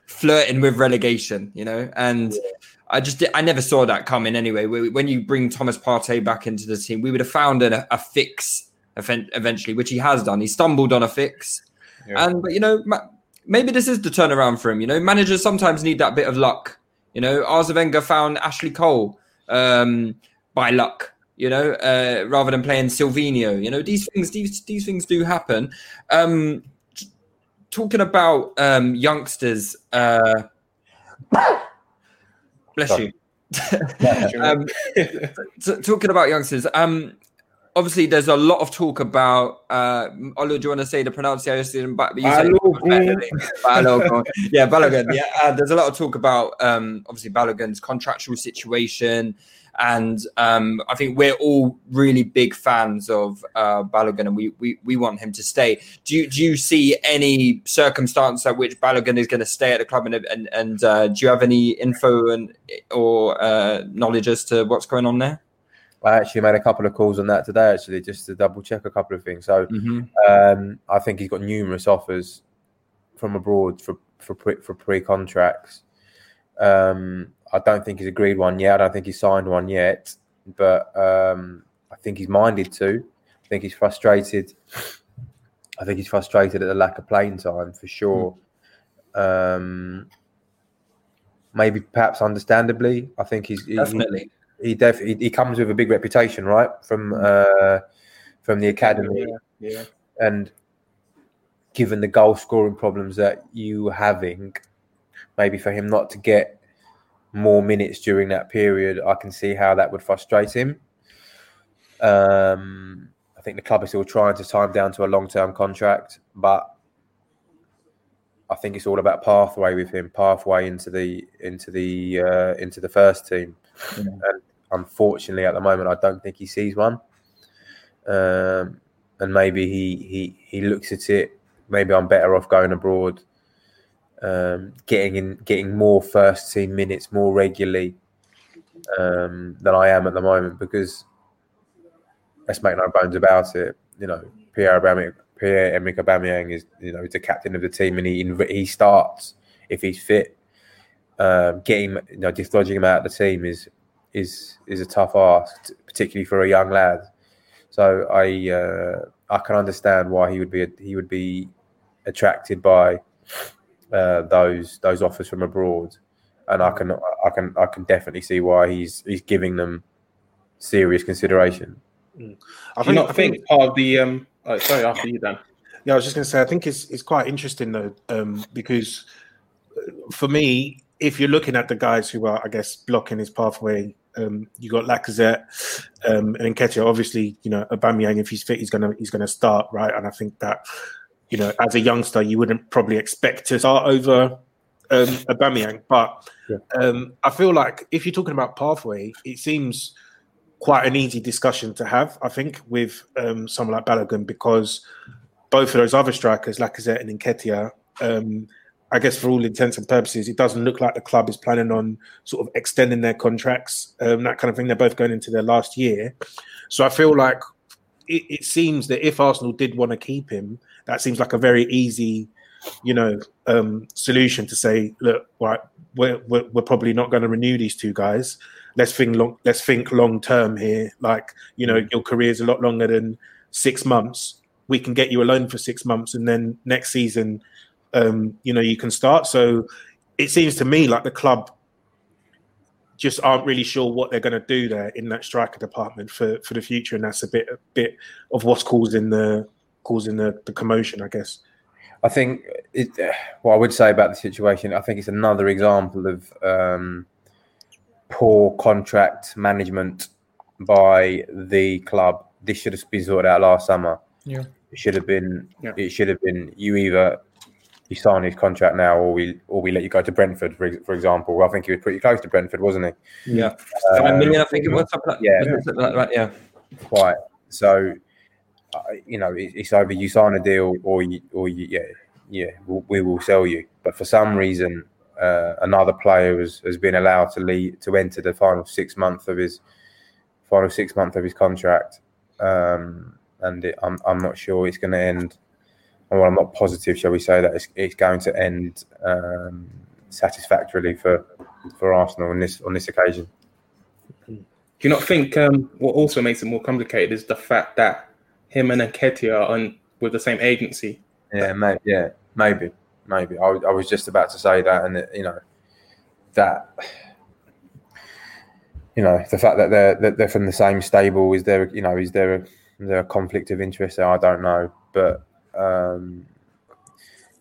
flirting with relegation, you know, and yeah. I just I never saw that coming anyway. When you bring Thomas Partey back into the team, we would have found a, a fix eventually, which he has done. He stumbled on a fix, yeah. and but you know maybe this is the turnaround for him. You know, managers sometimes need that bit of luck. You know, Arsene Wenger found Ashley Cole um, by luck you know, uh, rather than playing Silvino. You know, these things these these things do happen. Um, talking about um, youngsters, uh, bless Sorry. you. um, t- talking about youngsters, um, obviously there's a lot of talk about. Uh, Olu, do you want to say the pronunciation? But you said Balogun. Balogun. yeah, Balogun. Yeah, uh, there's a lot of talk about um, obviously Balogun's contractual situation, and um, I think we're all really big fans of uh, Balogun, and we, we we want him to stay. Do you do you see any circumstance at which Balogun is going to stay at the club, and and, and uh, do you have any info and or uh, knowledge as to what's going on there? I actually made a couple of calls on that today, actually, just to double check a couple of things. So Mhm. um, I think he's got numerous offers from abroad for for pre, for pre contracts. Um, I don't think he's agreed one yet. I don't think he's signed one yet, but um, I think he's minded to. I think he's frustrated. I think he's frustrated at the lack of playing time for sure. Um, maybe perhaps understandably. I think he's he- Definitely. He, he he comes with a big reputation, right? From uh, from the academy, Yeah. and given the goal scoring problems that you were having, maybe for him not to get more minutes during that period, I can see how that would frustrate him. Um, I think the club is still trying to time down to a long term contract, but I think it's all about pathway with him, pathway into the into the uh, into the first team. And unfortunately, at the moment, I don't think he sees one. Um, and maybe he he he looks at it. Maybe I'm better off going abroad, um, getting in, getting more first team minutes more regularly um, than I am at the moment. Because let's make no bones about it. You know, Pierre Aubameyang, Pierre Emerick Aubameyang is you know he's the captain of the team, and he he starts if he's fit. Um, getting you know dislodging him out of the team is is is a tough ask, particularly for a young lad. So I uh, I can understand why he would be he would be attracted by uh, those those offers from abroad, and I can I can I can definitely see why he's he's giving them serious consideration. I Do think- not I think, think- part of the um? Oh, sorry, after you, Dan. Yeah, I was just going to say, I think it's it's quite interesting though, um, because uh, for me, if you're looking at the guys who are, I guess, blocking his pathway, um, you got Lacazette um, and Nketiah. Obviously, you know, Aubameyang, if he's fit, he's gonna he's gonna start, right? And I think that, you know, as a youngster, you wouldn't probably expect to start over um, Aubameyang, but um, I feel like if you're talking about pathway, it seems quite an easy discussion to have. I think with um, someone like Balogun because both of those other strikers, Lacazette and Nketiah, um, I guess for all intents and purposes, it doesn't look like the club is planning on sort of extending their contracts, um, that kind of thing. They're both going into their last year, so I feel like it, it seems that if Arsenal did want to keep him, that seems like a very easy, you know, um, solution to say, look, right, we're, we're, we're probably not going to renew these two guys. Let's think long. Let's think long term here. Like, you know, your career is a lot longer than six months. We can get you a loan for six months, and then next season, um, you know, you can start. So it seems to me like the club just aren't really sure what they're going to do there in that striker department for, for the future, and that's a bit a bit of what's causing the causing the, the commotion, I guess. I think it, what I would say about the situation, I think it's another example of um, poor contract management by the club. This should have been sorted out last summer. Yeah. It should have been. Yeah. It should have been. You either you sign his contract now, or we or we let you go to Brentford, for, for example. I think he was pretty close to Brentford, wasn't he? Yeah, Um, Five million, I think it was. Something like, yeah. was like that, yeah. quite. So, uh, you know, it's either you sign a deal or you, or you, yeah, yeah, we will sell you. But for some reason, uh, another player has, has been allowed to lead to enter the final six month of his final six month of his contract, um, and it, I'm I'm not sure it's going to end. Well, I'm not positive, shall we say, that it's, it's going to end um, satisfactorily for for Arsenal on this on this occasion. Do you not think um, what also makes it more complicated is the fact that him and Nketiah are on with the same agency? Yeah, maybe. Yeah, maybe, maybe. I, I was just about to say that, and it, you know, that you know the fact that they're that they're from the same stable is there you know is there a, is there a conflict of interest there? I don't know, but um,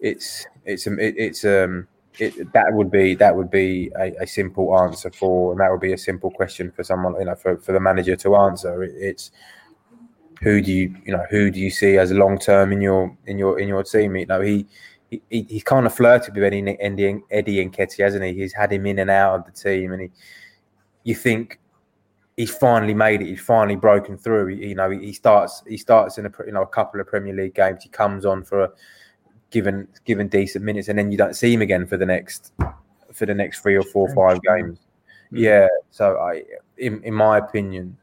it's it's it, it's um it, that would be that would be a, a, simple answer for, and that would be a simple question for someone, you know, for, for the manager to answer. It, it's who do you, you know, who do you see as a long term in your in your in your team? You know, he. He, he's kind of flirted with Eddie, Eddie, Eddie Nketiah, hasn't he? He's had him in and out of the team, and he, you think he's finally made it. He's finally broken through. He, you know, he, he starts he starts in a you know a couple of Premier League games. He comes on for a given given decent minutes, and then you don't see him again for the next for the next three or four, five games. Yeah. So I, in in my opinion,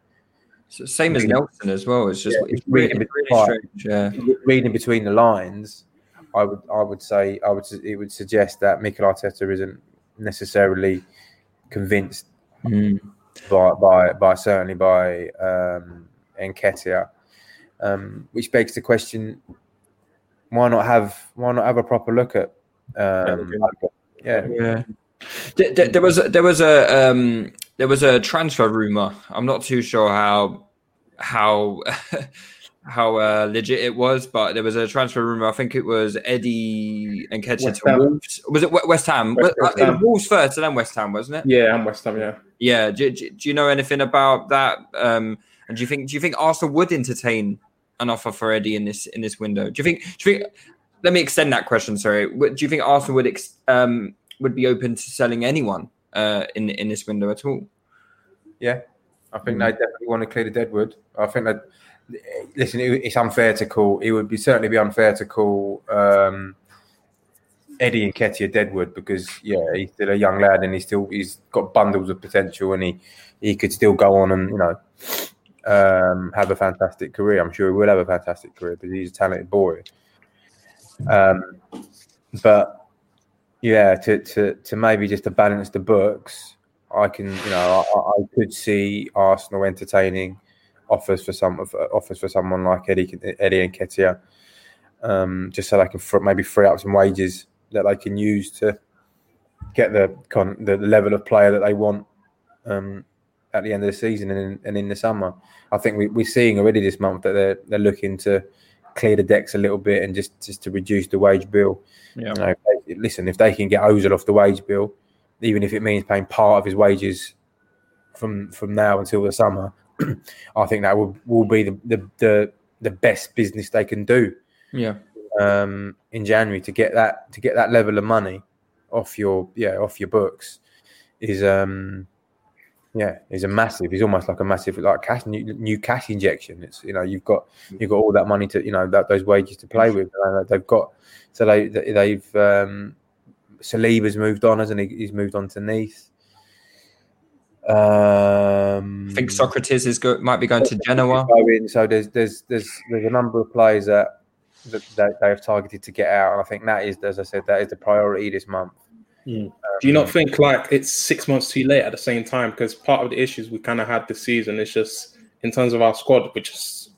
so same as Nelson as well. It's just yeah, it's reading, really, really strange, yeah. reading between the lines. I would I would say I would it would suggest that Mikel Arteta isn't necessarily convinced mm. by by by certainly by um, Nketiah, um, which begs the question: why not have why not have a proper look at um, yeah yeah there, there was there was a um, there was a transfer rumor i'm not too sure how how how uh, legit it was but there was a transfer rumor i think it was eddie Nketiah to wolves was it west ham west, west ham. wolves first and then west ham wasn't it yeah and west ham yeah yeah do, do, do you know anything about that um and do you think do you think arsenal would entertain an offer for Eddie in this in this window? Do you think? Do you think? Let me extend that question. Sorry. Do you think Arsenal would ex, um, would be open to selling anyone uh, in in this window at all? Yeah, I think mm. they definitely want to clear the deadwood. I think that listen, it's unfair to call. It would be certainly be unfair to call um, Eddie Nketiah Deadwood because yeah, he's still a young lad and he's still he's got bundles of potential and he he could still go on and you know um, have a fantastic career. I'm sure he will have a fantastic career because he's a talented boy. Um, but yeah, to, to to maybe just to balance the books, I can you know I, I could see Arsenal entertaining offers for some offers for someone like Eddie Eddie Nketiah, um, just so they can fr- maybe free up some wages that they can use to get the con- the level of player that they want. Um, at the end of the season and in, and in the summer. I think we, we're seeing already this month that they're they're looking to clear the decks a little bit and just just to reduce the wage bill. Yeah. You know, listen, if they can get Ozil off the wage bill, even if it means paying part of his wages from from now until the summer, I think that will will be the, the the the best business they can do. Yeah. Um, in January to get that to get that level of money off your yeah off your books is um yeah, he's a massive. He's almost like a massive like cash new, new cash injection. It's you know you've got you've got all that money to you know that those wages to play with. They've got so they they've um, Saliba's moved on, hasn't he? He's moved on to Nice. Um, I think Sokratis is go, might be going to Genoa. Going, so there's there's there's there's a number of players that that, that they have targeted to get out, and I think that is, as I said, that is the priority this month. Mm. Um, Do you not think like it's six months too late at the same time? Because part of the issues we kind of had this season is just in terms of our squad, which is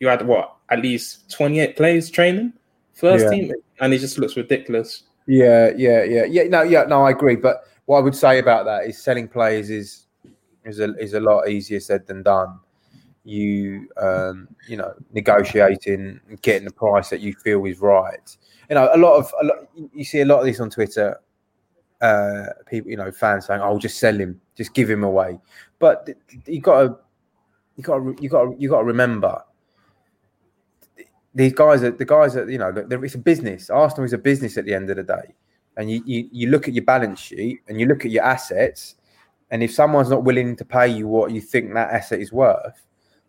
you had what at least twenty eight players training first yeah. team, and it just looks ridiculous. Yeah, yeah, yeah, yeah. No, yeah, no, I agree. But what I would say about that is selling players is is a is a lot easier said than done. You um, you know, negotiating, getting the price that you feel is right. You know, a lot of a lot, you see a lot of this on Twitter uh, people, you know, fans saying, "Oh, just sell him, just give him away." But you got to, you got to, you got to, you got to remember these guys are the guys that you know. It's a business. Arsenal is a business at the end of the day, and you, you you look at your balance sheet and you look at your assets, and if someone's not willing to pay you what you think that asset is worth,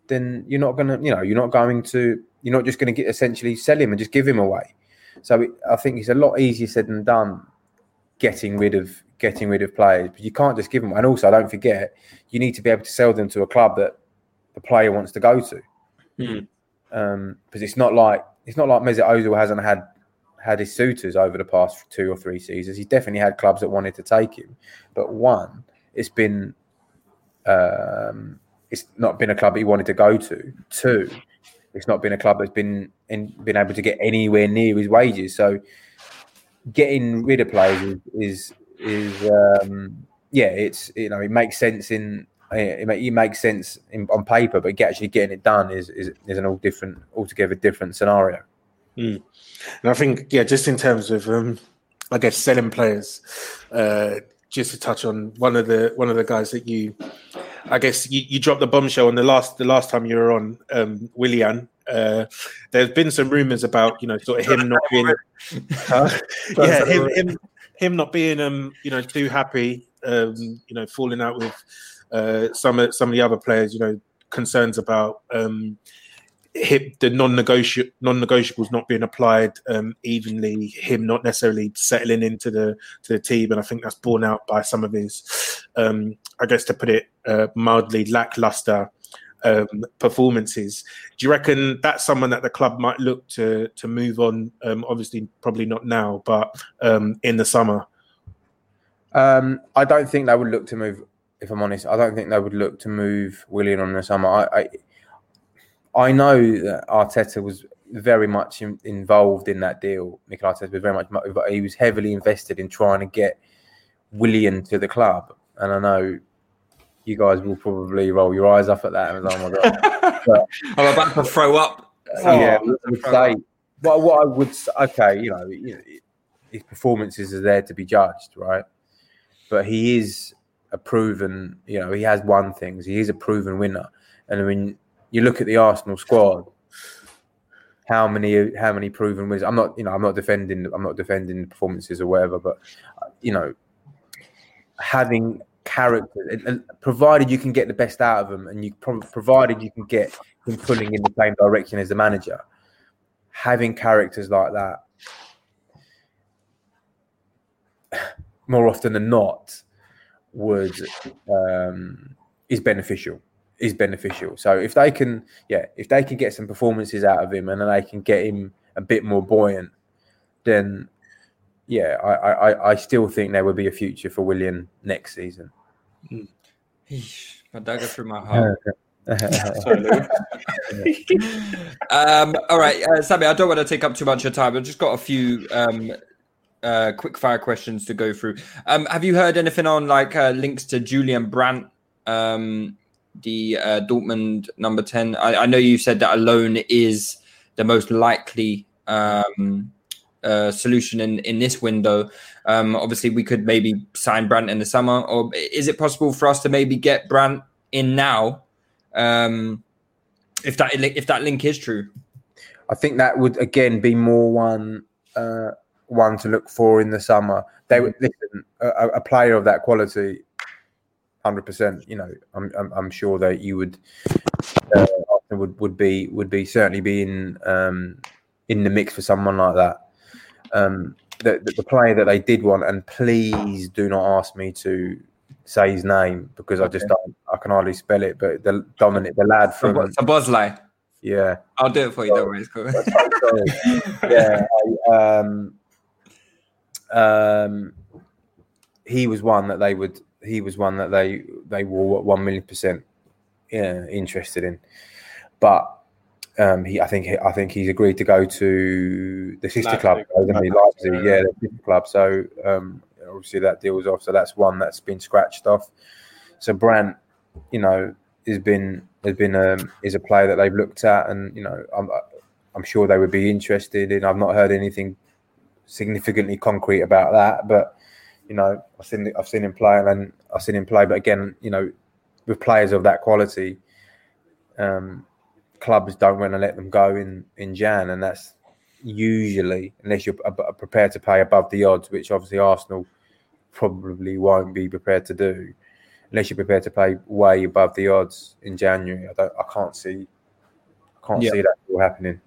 then you're not gonna, you know, you're not going to, you're not just to get essentially sell him and just give him away. So it, I think it's a lot easier said than done getting rid of getting rid of players. But you can't just give them. And also, don't forget, you need to be able to sell them to a club that the player wants to go to. Hmm. Because um, it's not like it's not like Mesut Ozil hasn't had had his suitors over the past two or three seasons. He's definitely had clubs that wanted to take him, but one, it's been um, it's not been a club he wanted to go to. Two, it's not been a club that's been in, been able to get anywhere near his wages. So getting rid of players is is, is um, yeah, it's you know it makes sense in it, it makes sense in, on paper, but actually getting it done is is, is an all different, altogether different scenario. Mm. And I think, yeah, just in terms of, um, I guess, selling players, uh, just to touch on one of the one of the guys that you, I guess, you, you dropped the bombshell on the last the last time you were on, um, Willian. Uh, there's been some rumors about you know sort of him not being, uh, yeah, him, him him not being um you know too happy, um, you know, falling out with uh, some of some of the other players, you know, concerns about um, hip, the non-negotiable non-negotiables not being applied um, evenly, him not necessarily settling into the to the team, and I think that's borne out by some of his, um, I guess, to put it uh, mildly, lackluster um, performances. Do you reckon that's someone that the club might look to to move on? Um, obviously, probably not now, but um, in the summer. Um, I don't think they would look to move. If I'm honest, I don't think they would look to move Willian on the summer. I, I, I know that Arteta was very much in, involved in that deal. Mikel Arteta was very much. but He was heavily invested in trying to get Willian to the club, and I know you guys will probably roll your eyes up at that. And, oh my god! But, I'm about to throw up. yeah, I would say. What, what I would okay, you know, his performances are there to be judged, right? But he is a proven, you know, he has won things. He is a proven winner, and I mean, you look at the Arsenal squad. How many how many proven wins? I'm not you know I'm not defending I'm not defending performances or whatever, but you know having character, provided you can get the best out of them, and you provided you can get him pulling in the same direction as the manager, having characters like that more often than not would um, is beneficial is beneficial. So if they can, yeah, if they can get some performances out of him and then they can get him a bit more buoyant, then yeah, I, I, I still think there will be a future for Willian next season. Mm. My dagger through my heart. um, all right, uh, Sami, I don't want to take up too much of your time. I've just got a few um, uh, quick fire questions to go through. Um, have you heard anything on like uh, links to Julian Brandt? Um, the uh, Dortmund number 10. I, I, know you said that alone is the most likely um, uh, solution in, in this window. Um, obviously, we could maybe sign Brandt in the summer, or is it possible for us to maybe get Brandt in now? Um, if that if that link is true, I think that would again be more one uh, one to look for in the summer. They would listen a, a player of that quality hundred percent. You know, I'm, I'm, I'm sure that you would uh, would would be would be certainly be in um, in the mix for someone like that. Um, the, the, the player that they did want, and please do not ask me to say his name because I just don't, I can hardly spell it. But the Dominik, the lad from Szoboszlai. Yeah, I'll do it for you. don't worry, it's cool. yeah, I, um, um, he was one that they would he was one that they they were one million percent yeah, interested in, but um, he I think he, I think he's agreed to go to the sister club, Leipzig, Leipzig, yeah, the sister club. So um, obviously that deal's off. So that's one that's been scratched off. So Brandt, you know, has been has been um, is a player that they've looked at, and you know, I'm I'm sure they would be interested in. I've not heard anything significantly concrete about that, but you know, I've seen I've seen him play and I've seen him play. But again, you know, with players of that quality, um, clubs don't want to let them go in in Jan, and that's usually unless you're prepared to pay above the odds, which obviously Arsenal probably won't be prepared to do, unless you're prepared to pay way above the odds in January. I don't, I can't see, I can't yeah. see that all happening.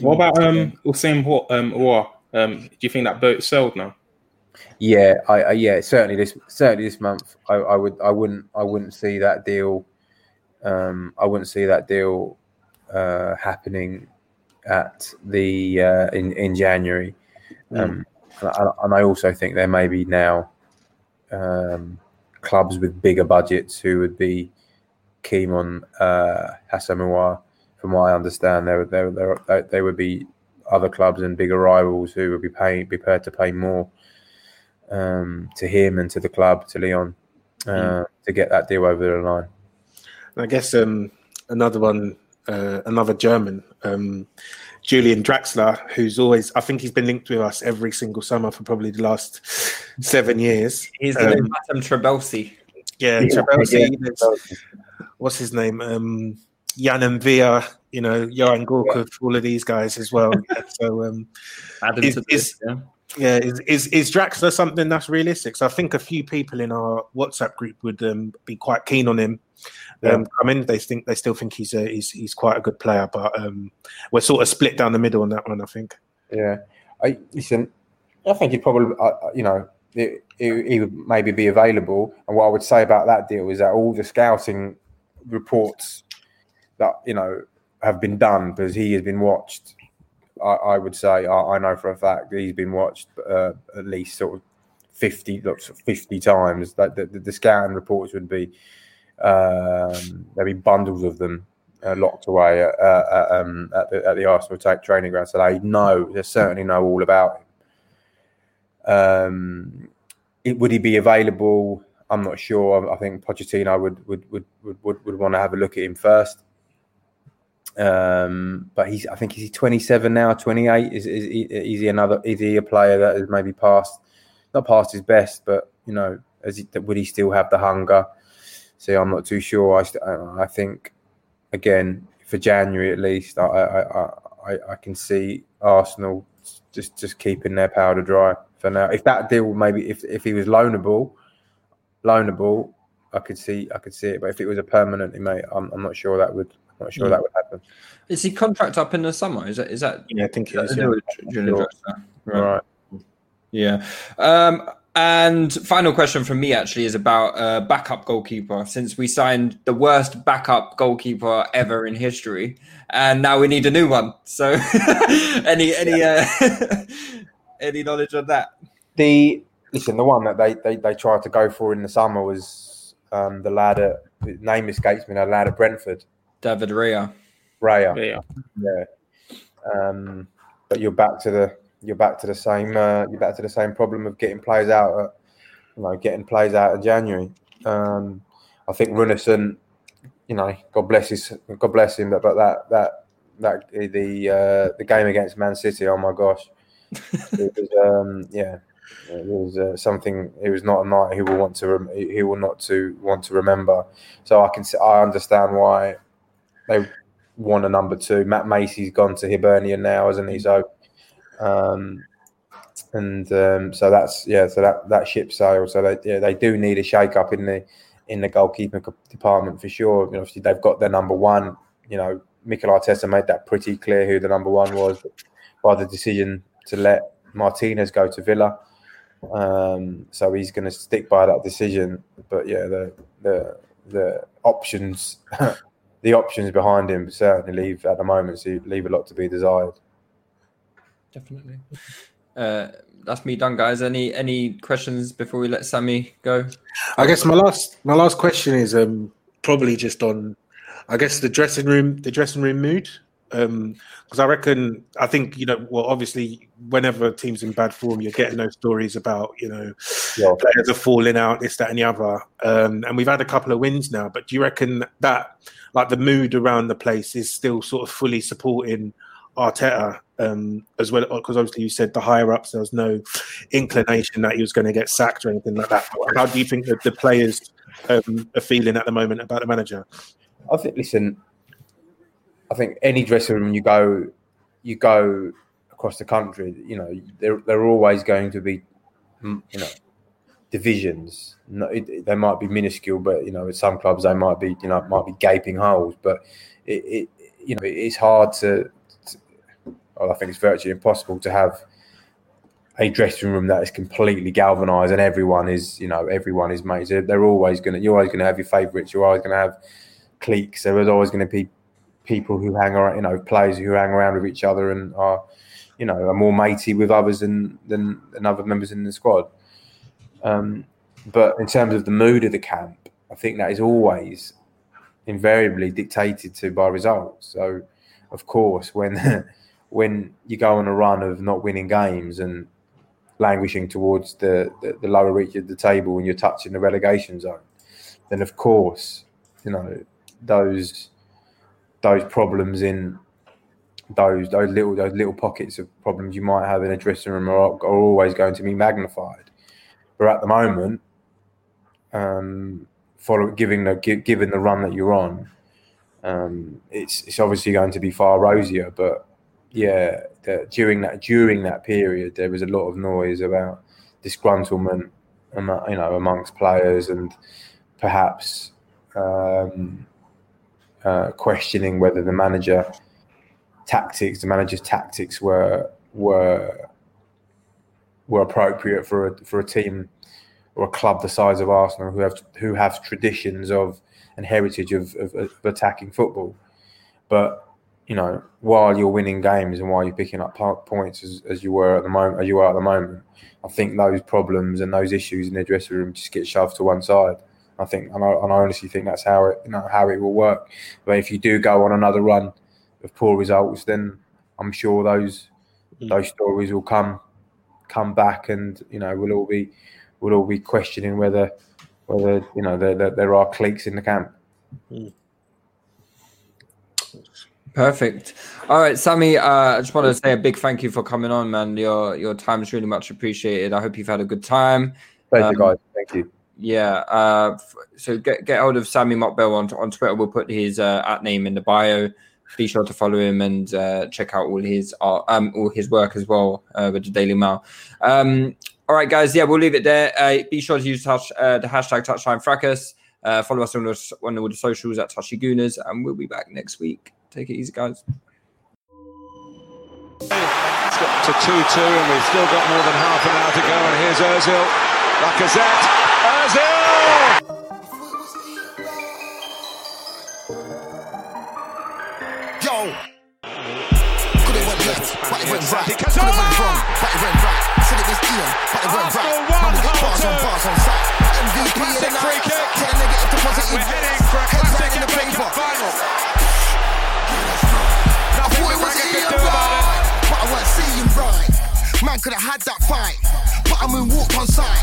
What about um Usain um or um do you think that boat sailed now? Yeah, I, I, yeah certainly this certainly this month I, I, would I wouldn't I wouldn't see that deal um, I wouldn't see that deal uh, happening at the uh, in in January mm. um, and, and, I also think there may be now um, clubs with bigger budgets who would be keen on uh, Hassan From what I understand, there there there there would be other clubs and bigger rivals who would be paying prepared to pay more um, to him and to the club, to Lyon uh, mm. to get that deal over the line. I guess um, another one, uh, another German, um, Julian Draxler, who's always, I think he's been linked with us every single summer for probably the last seven years. He's the um, Madame Trabelsi. Yeah, yeah, Trabelsi. Yeah. What's his name? Um, Jan and Via, you know, Johan Gorkov, yeah. all of these guys as well. so, um, is, is, yeah. yeah, is, is is Draxler something that's realistic? So I think a few people in our WhatsApp group would um, be quite keen on him. Um, yeah. come in, they think they still think he's a, he's he's quite a good player, but um, we're sort of split down the middle on that one. I think. Yeah, I listen. I think he'd probably, uh, uh you know, it, it, he would maybe be available. And what I would say about that deal is that all the scouting reports that you know have been done because he has been watched. I, I would say I, I, know for a fact he's been watched uh, at least sort of fifty, lots of fifty times. That the, the, the scouting reports would be um, there'd be bundles of them uh, locked away at, uh, um, at, the, at the Arsenal training ground, so they know they certainly know all about him. Um, it, would he be available? I'm not sure. I think Pochettino would would would would, would, would want to have a look at him first. Um, but he's, I think, he's 27 now, 28. Is, is, is he another? Is he a player that has maybe passed, not past his best, but you know, he, would he still have the hunger? See, I'm not too sure. I, I think again for January at least, I, I, I, I can see Arsenal just just keeping their powder dry for now. If that deal maybe if if he was loanable, loanable, I could see I could see it. But if it was a permanent, mate, I'm, I'm not sure that would not sure mm. that would happen. Is he contract up in the summer? Is that is that? Yeah, I think it is. Yeah. Sure. Right. right. Yeah. Um, and final question from me actually is about uh, backup goalkeeper. Since we signed the worst backup goalkeeper ever in history, and now we need a new one. So, any any uh, any knowledge on that? The listen, the one that they, they they tried to go for in the summer was um, the lad at name escapes me. The lad at Brentford, David Raya. Raya, yeah, yeah. Um, but you're back to the you're back to the same uh, you're back to the same problem of getting players out at, you know getting players out in January. Um, I think Runarsson, you know, God bless his God bless him, but, but that that that the uh, the game against Man City, oh my gosh, it was um, yeah, it was uh, something. It was not a night he will want to rem- he will not to want to remember. So I can I understand why they want a number two. Matt Macey's gone to Hibernian now, isn't he? So um, and um, so that's yeah, so that that ship sailed. So they yeah, they do need a shake up in the in the goalkeeping department for sure. You know, obviously they've got their number one. You know, Mikel Arteta made that pretty clear who the number one was by the decision to let Martinez go to Villa. Um, so he's going to stick by that decision. But yeah, the the the options the options behind him certainly leave at the moment so leave a lot to be desired definitely. Uh, that's me done, guys. Any any questions before we let Sami go? I guess my last my last question is um probably just on, I guess the dressing room the dressing room mood. Um, because I reckon I think you know well obviously whenever a team's in bad form you're getting those stories about you know yeah. players are falling out this that and the other um, and we've had a couple of wins now but do you reckon that like the mood around the place is still sort of fully supporting Arteta um, as well, because obviously you said the higher ups there was no inclination that he was going to get sacked or anything like that. How do you think that the players um, are feeling at the moment about the manager? I think. Listen, I think any dressing room you go, you go across the country. You know, there there are always going to be, mm, you know, divisions. No, it, they might be minuscule, but you know, at some clubs they might be, you know, might be gaping holes. But it, it you know, it's hard to I think it's virtually impossible to have a dressing room that is completely galvanized and everyone is, you know, everyone is mates. They're always going to, you're always going to have your favorites. You're always going to have cliques. There's always going to be people who hang around, you know, players who hang around with each other and are, you know, are more matey with others than, than, than other members in the squad. Um, but in terms of the mood of the camp, I think that is always invariably dictated to by results. So, of course, when when you go on a run of not winning games and languishing towards the, the, the lower reach of the table and you're touching the relegation zone, then of course, you know, those those problems in those those little those little pockets of problems you might have in a dressing room are, are always going to be magnified. But at the moment, um, follow giving the given the run that you're on, um, it's it's obviously going to be far rosier. But yeah, the, during that during that period, there was a lot of noise about disgruntlement, you know, amongst players and perhaps um, uh, questioning whether the manager tactics, the manager's tactics were were were appropriate for a, for a team or a club the size of Arsenal who have who have traditions of and heritage of, of, of attacking football. But you know, while you're winning games and while you're picking up points as, as you were at the moment, as you are at the moment, I think those problems and those issues in the dressing room just get shoved to one side. I think, and I, and I honestly think that's how it, you know, how it will work. But if you do go on another run of poor results, then I'm sure those mm. those stories will come come back, and you know, we'll all be we'll all be questioning whether whether you know there, there, there are cliques in the camp. Mm. Perfect. All right, Sami. Uh, I just want to say a big thank you for coming on, man. Your your time is really much appreciated. I hope you've had a good time. Thank um, you, guys. Thank you. Yeah. Uh, so get get hold of Sami Mokbel on on Twitter. We'll put his uh, at name in the bio. Be sure to follow him and uh, check out all his um, all his work as well uh, with the Daily Mail. Um, all right, guys. Yeah, we'll leave it there. Uh, be sure to use touch, uh, the hashtag Touchline Fracas. Follow us on, the, on all the socials at Touchy Gooners, and we'll be back next week. Take it easy, guys. It's got to 2 2, and we've still got more than half an hour to go. And here's Ozil. Lacazette. It right. Could have went wrong, but it went right. Said it was Ian, but it went right. Man, we get bars on bars on site. MVP in the night. Turn negative to positive. We're heading for a classic in the paper. Final. but I weren't seeing right. Man could have had that fight, but I'm in walk on sight.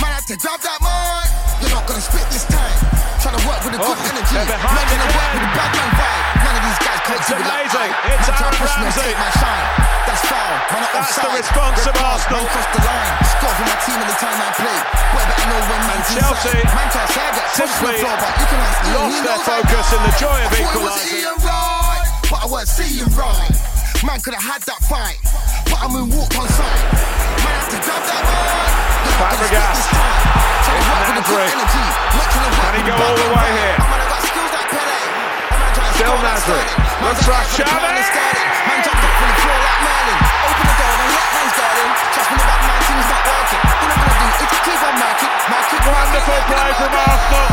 Man had to grab that mic. You're not gonna spit this time. Trying to work with a good oh, energy. Not gonna work with a bad man vibe. None of these guys can't It's amazing. Like it's Aaron Ramsey. My shine. That's foul. Man, That's offside. the response of Arsenal. Man crossed the line. Score for my team anytime I play. Boy, better know when man's Chelsea inside. Man can't say I get simply floor, but you can ask Ian. lost their focus in the joy of equalising. Right, but I weren't seeing right. Man could have had that fight, but I'm in walk on sight. Man had to grab that man. Fabregas. It's Nasri. Can he go all the way here? Still Nasri. Looks like Xavi. Wonderful play from Arsenal.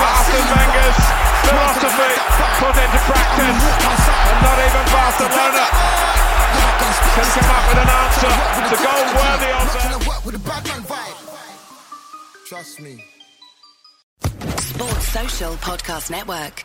Arsene Wenger's philosophy put into practice, and not even Barcelona can come up with an answer to goal worthy of them. Trust me. Sports Social Podcast Network.